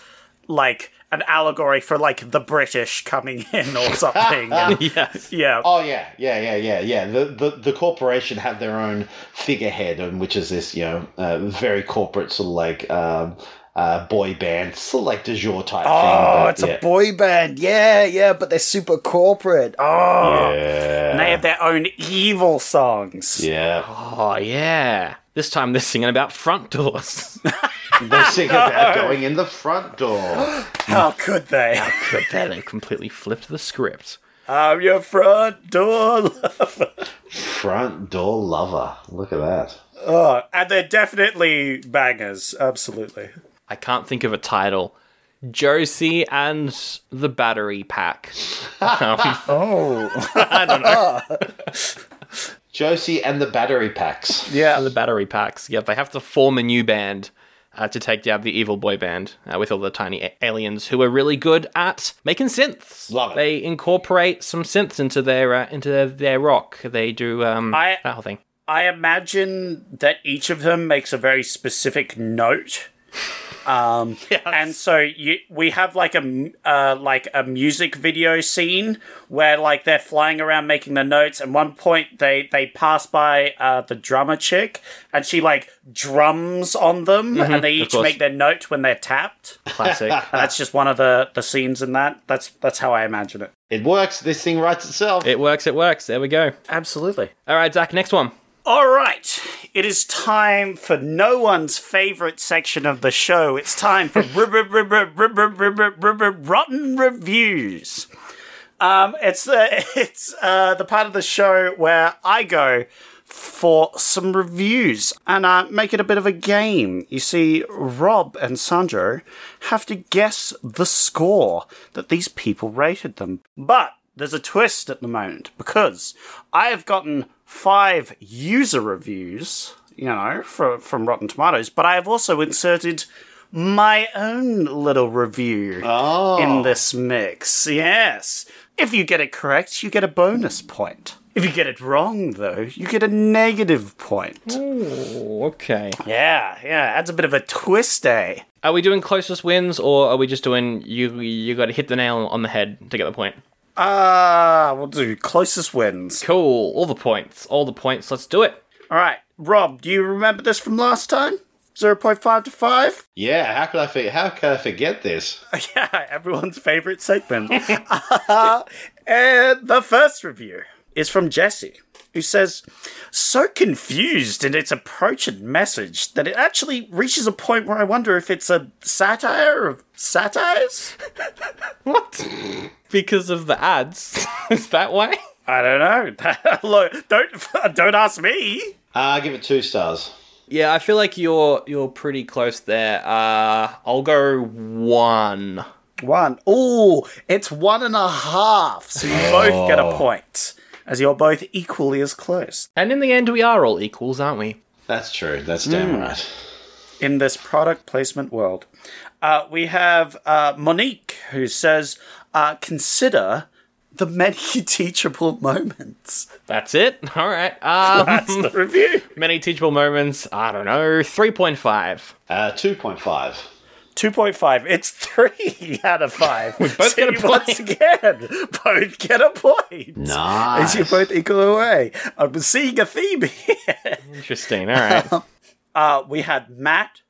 Speaker 2: like an allegory for like the British coming *laughs* in or something. *laughs* And-
Speaker 1: yes.
Speaker 2: yeah.
Speaker 5: Oh yeah, yeah, yeah, yeah, yeah. The the, the corporation have their own figurehead, and which is this you know uh, very corporate sort of like um, uh, boy band, sort of like Du Jour type thing.
Speaker 2: Oh,
Speaker 5: but
Speaker 2: it's
Speaker 5: yeah.
Speaker 2: a boy band. Yeah, yeah, but they're super corporate. Oh.
Speaker 5: Yeah.
Speaker 2: And they have their own evil songs.
Speaker 5: Yeah.
Speaker 1: Oh yeah. This time they're singing about front doors. *laughs*
Speaker 5: They're sing about *laughs* going in the front door. *gasps*
Speaker 2: How could they?
Speaker 1: But then they completely flipped the script.
Speaker 2: I'm your front door lover.
Speaker 5: Front door lover. Look at that.
Speaker 2: Oh, and they're definitely bangers. Absolutely.
Speaker 1: I can't think of a title. Josie and the Battery Pack. Um, *laughs*
Speaker 2: Oh. *laughs*
Speaker 1: I don't know. *laughs*
Speaker 5: Josie and the battery packs.
Speaker 2: Yeah.
Speaker 1: the Battery Packs. Yeah, they have to form a new band uh, to take down the evil boy band uh, with all the tiny a- aliens who are really good at making synths.
Speaker 5: Love it.
Speaker 1: They incorporate some synths into their uh, into their, their rock. They do um,
Speaker 2: I-
Speaker 1: that whole thing.
Speaker 2: I imagine that each of them makes a very specific note. Um, *laughs* and so you, we have like a m- uh, like a music video scene where like they're flying around making the notes. And one point, they they pass by uh, the drummer chick, and she like drums on them, and they
Speaker 1: Mm-hmm. of
Speaker 2: each make their note when they're tapped.
Speaker 1: Classic.
Speaker 2: And that's just one of the the scenes in that. That's that's how I imagine it.
Speaker 5: It works. This thing writes itself.
Speaker 1: it works. It works. There we go.
Speaker 2: Absolutely.
Speaker 1: All right, Zach. Next one.
Speaker 2: All right, it is time for no one's favorite section of the show. It's time for rotten reviews. Um, it's uh, it's uh, the part of the show where I go for some reviews and uh, make it a bit of a game. You see, Rob and Sandro have to guess the score that these people rated them, but there's a twist at the moment because I have gotten five user reviews, you know, for, from Rotten Tomatoes, but I have also inserted my own little review
Speaker 5: Oh.
Speaker 2: in this mix. Yes. If you get it correct, you get a bonus point. If you get it wrong, though, you get a negative point.
Speaker 1: Ooh, okay.
Speaker 2: Yeah, yeah, adds a bit of a twist, eh?
Speaker 1: Are we doing closest wins, or are we just doing you? You got to hit the nail on the head to get the point.
Speaker 2: Ah, we'll do closest wins.
Speaker 1: Cool. All the points. All the points. Let's do it.
Speaker 2: All right, Rob, do you remember this from last time? 0.5 to 5?
Speaker 5: Yeah, how could I forget? How could I forget this? *laughs*
Speaker 2: Yeah, everyone's favorite segment. *laughs* Uh, and the first review is from Jesse, who says, So confused in its approach and message that it actually reaches a point where I wonder if it's a satire of satires? *laughs*
Speaker 1: what? Because of the ads? *laughs* is that why?
Speaker 2: I don't know. *laughs* Look, don't don't ask me.
Speaker 5: Uh, give it two stars.
Speaker 1: Yeah, I feel like you're you're pretty close there. Uh, I'll go one.
Speaker 2: One. Oh, it's one and a half. So you both get a
Speaker 5: Oh.
Speaker 2: point, as you're both equally as close.
Speaker 1: And in the end, we are all equals, aren't we?
Speaker 5: That's true. That's damn
Speaker 2: Mm.
Speaker 5: right.
Speaker 2: in this product placement world. Uh, we have uh, Monique who says, uh, consider the many *laughs* teachable moments.
Speaker 1: That's it. All right. *laughs* Um,
Speaker 2: That's the review. *laughs*
Speaker 1: Many teachable moments. I don't know. Three point five.
Speaker 5: Uh, two point five.
Speaker 2: 2.5. It's three *laughs* out of five. We
Speaker 1: both get a
Speaker 2: Once
Speaker 1: point.
Speaker 2: again, *laughs* both get a point.
Speaker 5: Nice.
Speaker 2: As you both equal away. I'm seeing a theme here.
Speaker 1: Interesting. All right. *laughs*
Speaker 2: Uh, we had Matt,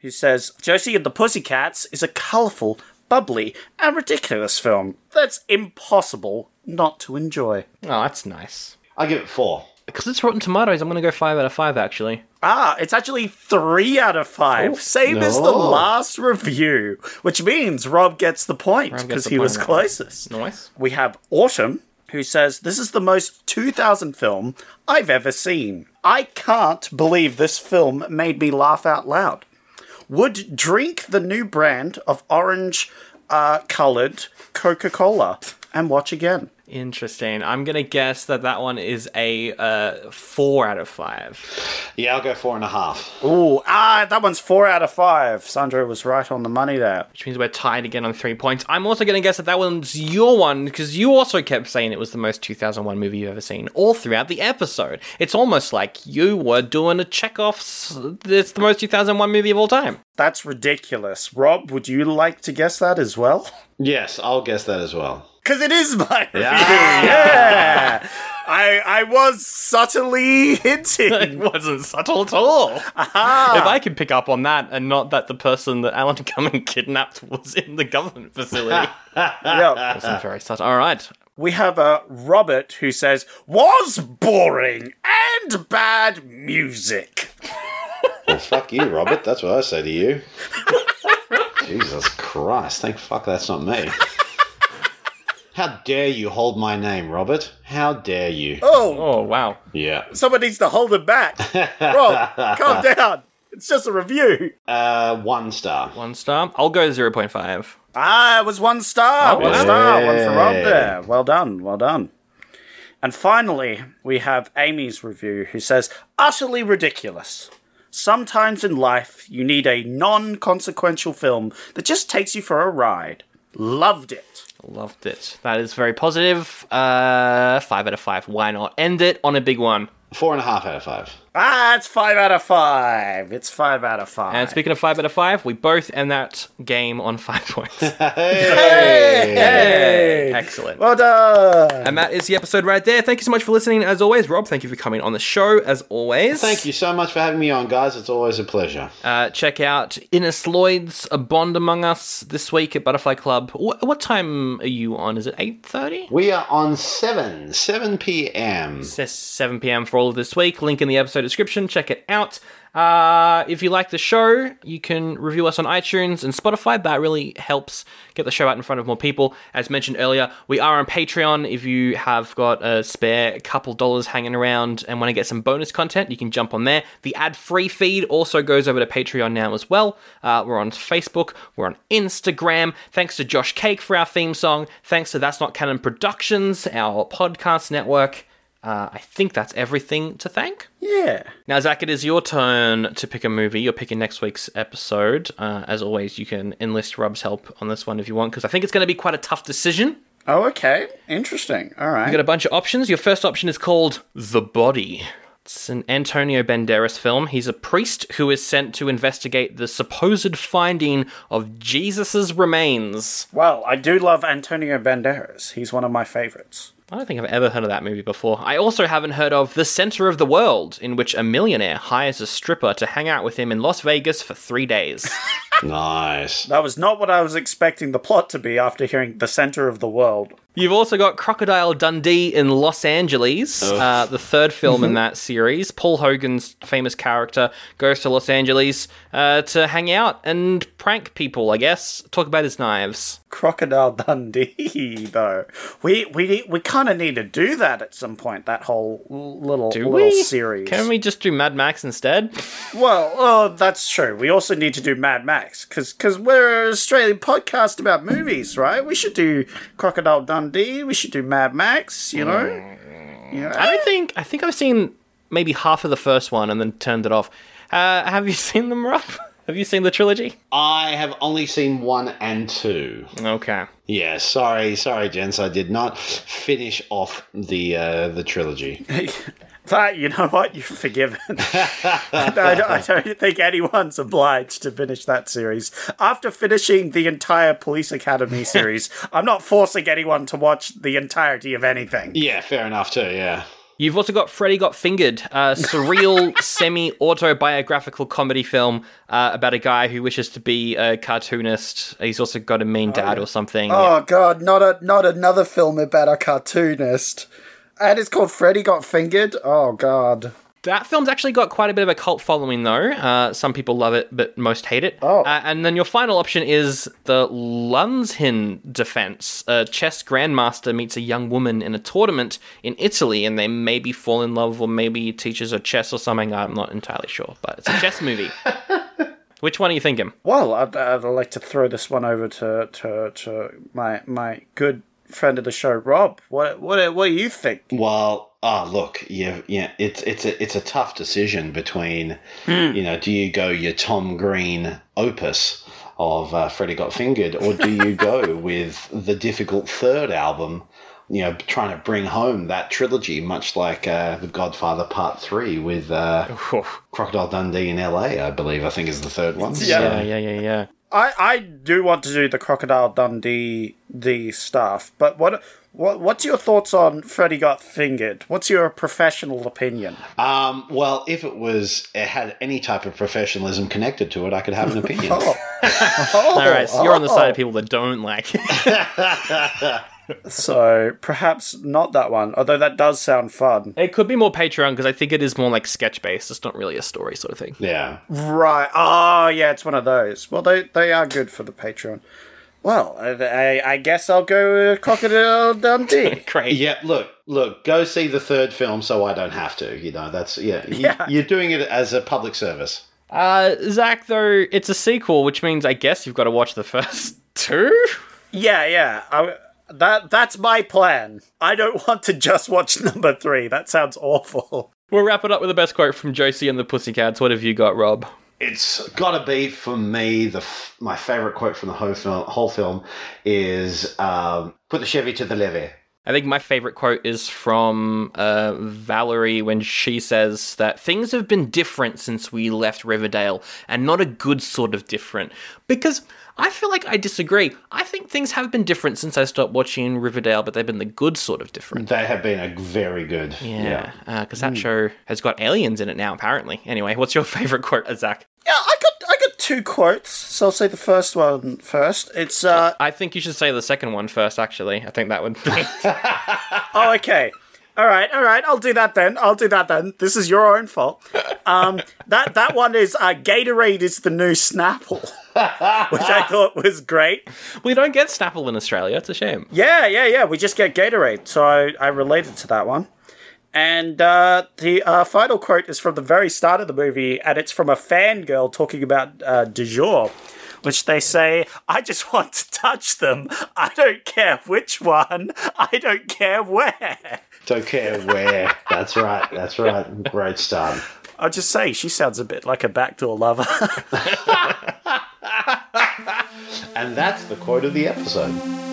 Speaker 2: who says Josie and the Pussycats is a colourful, bubbly, and ridiculous film that's impossible not to enjoy.
Speaker 1: oh, that's nice.
Speaker 5: I give it four.
Speaker 1: Because it's Rotten Tomatoes, I'm going to go five out of five. Actually.
Speaker 2: Ah, it's actually three out of five, same as the last review, which means Rob gets the point because he
Speaker 1: point
Speaker 2: was
Speaker 1: on that one.
Speaker 2: closest.
Speaker 1: Nice.
Speaker 2: We have Autumn, who says, This is the most 2000 film I've ever seen. I can't believe this film made me laugh out loud. Would drink the new brand of orange uh, colored Coca Cola and watch again.
Speaker 1: Interesting. I'm going to guess that that one is a uh, four out of five.
Speaker 5: Yeah, I'll go four and a half.
Speaker 2: Ooh, ah, that one's four out of five. Sandro was right on the money there.
Speaker 1: Which means we're tied again on three points. I'm also going to guess that that one's your one because you also kept saying it was the most 2001 movie you've ever seen all throughout the episode. It's almost like you were doing a Chekhov's. It's the most 2001 movie of all time.
Speaker 2: That's ridiculous. Rob, would you like to guess that as well?
Speaker 5: Yes, I'll guess that as well.
Speaker 2: Because it is my review.
Speaker 5: Yeah.
Speaker 2: Yeah. I I was subtly hinting. *laughs*
Speaker 1: It wasn't subtle at all. If I can pick up on that and not that the person that Alan *laughs* Cumming kidnapped was in the government facility. *laughs*
Speaker 2: yeah.
Speaker 1: wasn't very subtle. All right.
Speaker 2: We have a Robert who says was boring and bad music.
Speaker 5: Well, fuck you, Robert. That's what I say to you. Jesus Christ. Thank fuck that's not me. How dare you hold my name, Robert? How dare you?
Speaker 2: Oh,
Speaker 1: Oh, wow.
Speaker 5: Yeah.
Speaker 2: someone needs to hold him back. *laughs* Rob, calm down. It's just a review.
Speaker 5: Uh, one star.
Speaker 1: One star. I'll go 0.5.
Speaker 2: Ah, it was one star.
Speaker 1: Oh,
Speaker 2: one
Speaker 1: wow.
Speaker 2: star. One for Rob there. Well done. Well done. And finally, we have Amy's review who says, utterly ridiculous. Sometimes in life, you need a non consequential film that just takes you for a ride. Loved it.
Speaker 1: Loved it. That is very positive. Uh, five out of five. Why not? End it on a big one.
Speaker 5: Four and a half out of five.
Speaker 2: Ah, it's five out of five. It's five out of five.
Speaker 1: And speaking of five out of five, we both end that game on five points. *laughs*
Speaker 2: Hey!
Speaker 1: Excellent.
Speaker 2: Well done.
Speaker 1: And that is the episode right there. Thank you so much for listening. As always, Rob, thank you for coming on the show. As always,
Speaker 5: Thank you so much for having me on, guys. It's always a pleasure.
Speaker 1: Uh, check out Innes Lloyd's A Bond Among Us this week at Butterfly Club. Wh- what time are you on? Is it eight thirty?
Speaker 5: We are on 7, 7 p.m.
Speaker 1: Says 7 p.m. for all of this week. Link in the episode description. Check it out. Uh, if you like the show, you can review us on iTunes and Spotify. That really helps get the show out in front of more people. As mentioned earlier, we are on Patreon. If you have got a spare couple dollars hanging around and want to get some bonus content, you can jump on there. The ad-free feed also goes over to Patreon now as well. Uh, we're on Facebook. We're on Instagram. Thanks to Josh Cake for our theme song. Thanks to That's Not Canon Productions, our podcast network. Uh, I think that's everything to thank.
Speaker 2: Yeah.
Speaker 1: Now, Zach, it is your turn to pick a movie. You're picking next week's episode. Uh, as always, you can enlist Rob's help on this one if you want, because I think it's going to be quite a tough decision.
Speaker 2: Oh, okay. Interesting. All right.
Speaker 1: You've got a bunch of options. Your first option is called The Body. It's an Antonio Banderas film. He's a priest who is sent to investigate the supposed finding of Jesus' remains.
Speaker 2: Well, I do love Antonio Banderas. He's one of my favorites.
Speaker 1: I don't think I've ever heard of that movie before. I also haven't heard of The Center of the World, in which a millionaire hires a stripper to hang out with him in Las Vegas for three days. *laughs*
Speaker 5: Nice.
Speaker 2: That was not what I was expecting the plot to be after hearing The Center of the World.
Speaker 1: You've also got Crocodile Dundee in Los Angeles, uh, the third film in *laughs* that series. Paul Hogan's famous character goes to Los Angeles uh, to hang out and prank people, I guess. Talk about his knives.
Speaker 2: Crocodile Dundee, *laughs* though. We we we kind of need to do that at some point. That whole little
Speaker 1: Do
Speaker 2: little
Speaker 1: we?
Speaker 2: series.
Speaker 1: Can we just do Mad Max instead?
Speaker 2: Well, oh, that's true. We also need to do Mad Max because we're an Australian podcast about movies, right? We should do Crocodile Dundee. We should do Mad Max. You know. You know,
Speaker 1: I don't think. I think I've seen maybe half of the first one and then turned it off. Uh, have you *laughs* seen them, Rob? Have you seen the trilogy?
Speaker 5: I have only seen one and two.
Speaker 1: Okay.
Speaker 5: Yeah, sorry, sorry, gents. I did not finish off the uh, the trilogy. *laughs*
Speaker 2: That you know what you're forgiven. *laughs* I, don't, I don't think anyone's obliged to finish that series after finishing the entire Police Academy *laughs* series. I'm not forcing anyone to watch the entirety of anything.
Speaker 5: Yeah, fair enough too. Yeah.
Speaker 1: You've also got Freddy Got Fingered, a surreal, *laughs* semi autobiographical comedy film uh, about a guy who wishes to be a cartoonist. He's also got a mean dad or something.
Speaker 2: Oh god, not a not another film about a cartoonist. And it's called Freddy Got Fingered. Oh god.
Speaker 1: That film's actually got quite a bit of a cult following, though. Uh, some people love it, but most hate it. Oh. Uh, and then your final option is the Luzhin defense. A chess grandmaster meets a young woman in a tournament in Italy, and they maybe fall in love, or maybe he teaches her chess or something. I'm not entirely sure, but it's a chess *laughs* movie. Which one are you thinking?
Speaker 2: Well, I'd, I'd like to throw this one over to, to, to my my good friend of the show, Rob. What what what do you think?
Speaker 5: Well, ah, look, yeah, yeah, it's it's a it's a tough decision between,
Speaker 2: Hmm.
Speaker 5: you know, do you go your Tom Green opus of uh, Freddy Got Fingered, or do you go *laughs* with the difficult third album? You know, trying to bring home that trilogy, much like uh, The Godfather Part Three with uh, Crocodile Dundee in L.A. I believe I think is the third one.
Speaker 1: Yeah, yeah, yeah, yeah.
Speaker 2: I, I do want to do the Crocodile Dundee the stuff, but what what what's your thoughts on Freddy Got Fingered? What's your professional opinion?
Speaker 5: Um, well, if it was it had any type of professionalism connected to it, I could have an opinion. *laughs*
Speaker 2: Oh.
Speaker 1: All right, so you're on the side of people that don't like it. *laughs*
Speaker 2: So perhaps not that one, although that does sound fun.
Speaker 1: It could be more Patreon because I think it is more like sketch based. It's not really a story sort of thing.
Speaker 5: Yeah.
Speaker 2: Right. Oh, yeah, it's one of those. Well, they they are good for the Patreon. Well, I, I, I guess I'll go with Crocodile Dundee. *laughs*
Speaker 1: Great.
Speaker 5: Yeah, look, look, go see the third film so I don't have to. You know, that's yeah. You,
Speaker 2: Yeah.
Speaker 5: You're doing it as a public service.
Speaker 1: Uh, Zach, though, it's a sequel, which means I guess you've got to watch the first *laughs* two.
Speaker 2: Yeah, yeah. I, that that's my plan. I don't *laughs* want to just watch number three. That sounds awful.
Speaker 1: We'll wrap it up with the best quote from Josie and the Pussycats. What have you got, Rob?
Speaker 5: It's got to be for me the f- my favorite quote from the whole film. Whole film is um, "Put the Chevy to the levee."
Speaker 1: I think my favorite quote is from uh, Valerie when she says that things have been different since we left Riverdale, and not a good sort of different. Because I feel like I disagree. I think things have been different since I stopped watching Riverdale, but they've been the good sort of different.
Speaker 5: They have been a very good.
Speaker 1: Yeah, because that show has got aliens in it now, apparently. Anyway, what's your *laughs* favorite quote, uh, Zach?
Speaker 2: Yeah, I got I got two quotes, so I'll say the first one first. It's uh
Speaker 1: I think you should say the second one first, actually. I think that would be. *laughs*
Speaker 2: oh okay. All right, all right. I'll do that then. I'll do that then. This is your own fault. Um, that that one is uh, Gatorade is the new Snapple, *laughs* *laughs* which I thought was great.
Speaker 1: we don't get Snapple in Australia. It's a shame.
Speaker 2: Yeah, yeah, yeah. We just get Gatorade, so I, I related to that one. And uh, the uh, final quote is from the very start of the movie, and it's from a fangirl talking about uh, du jour, which they say, I just *laughs* want to touch them. I don't care which one. I don't care where.
Speaker 5: Don't care where. that's right. That's right. Great start.
Speaker 2: I'll just say, she sounds a bit like a backdoor lover. *laughs*
Speaker 5: And that's the quote of the episode.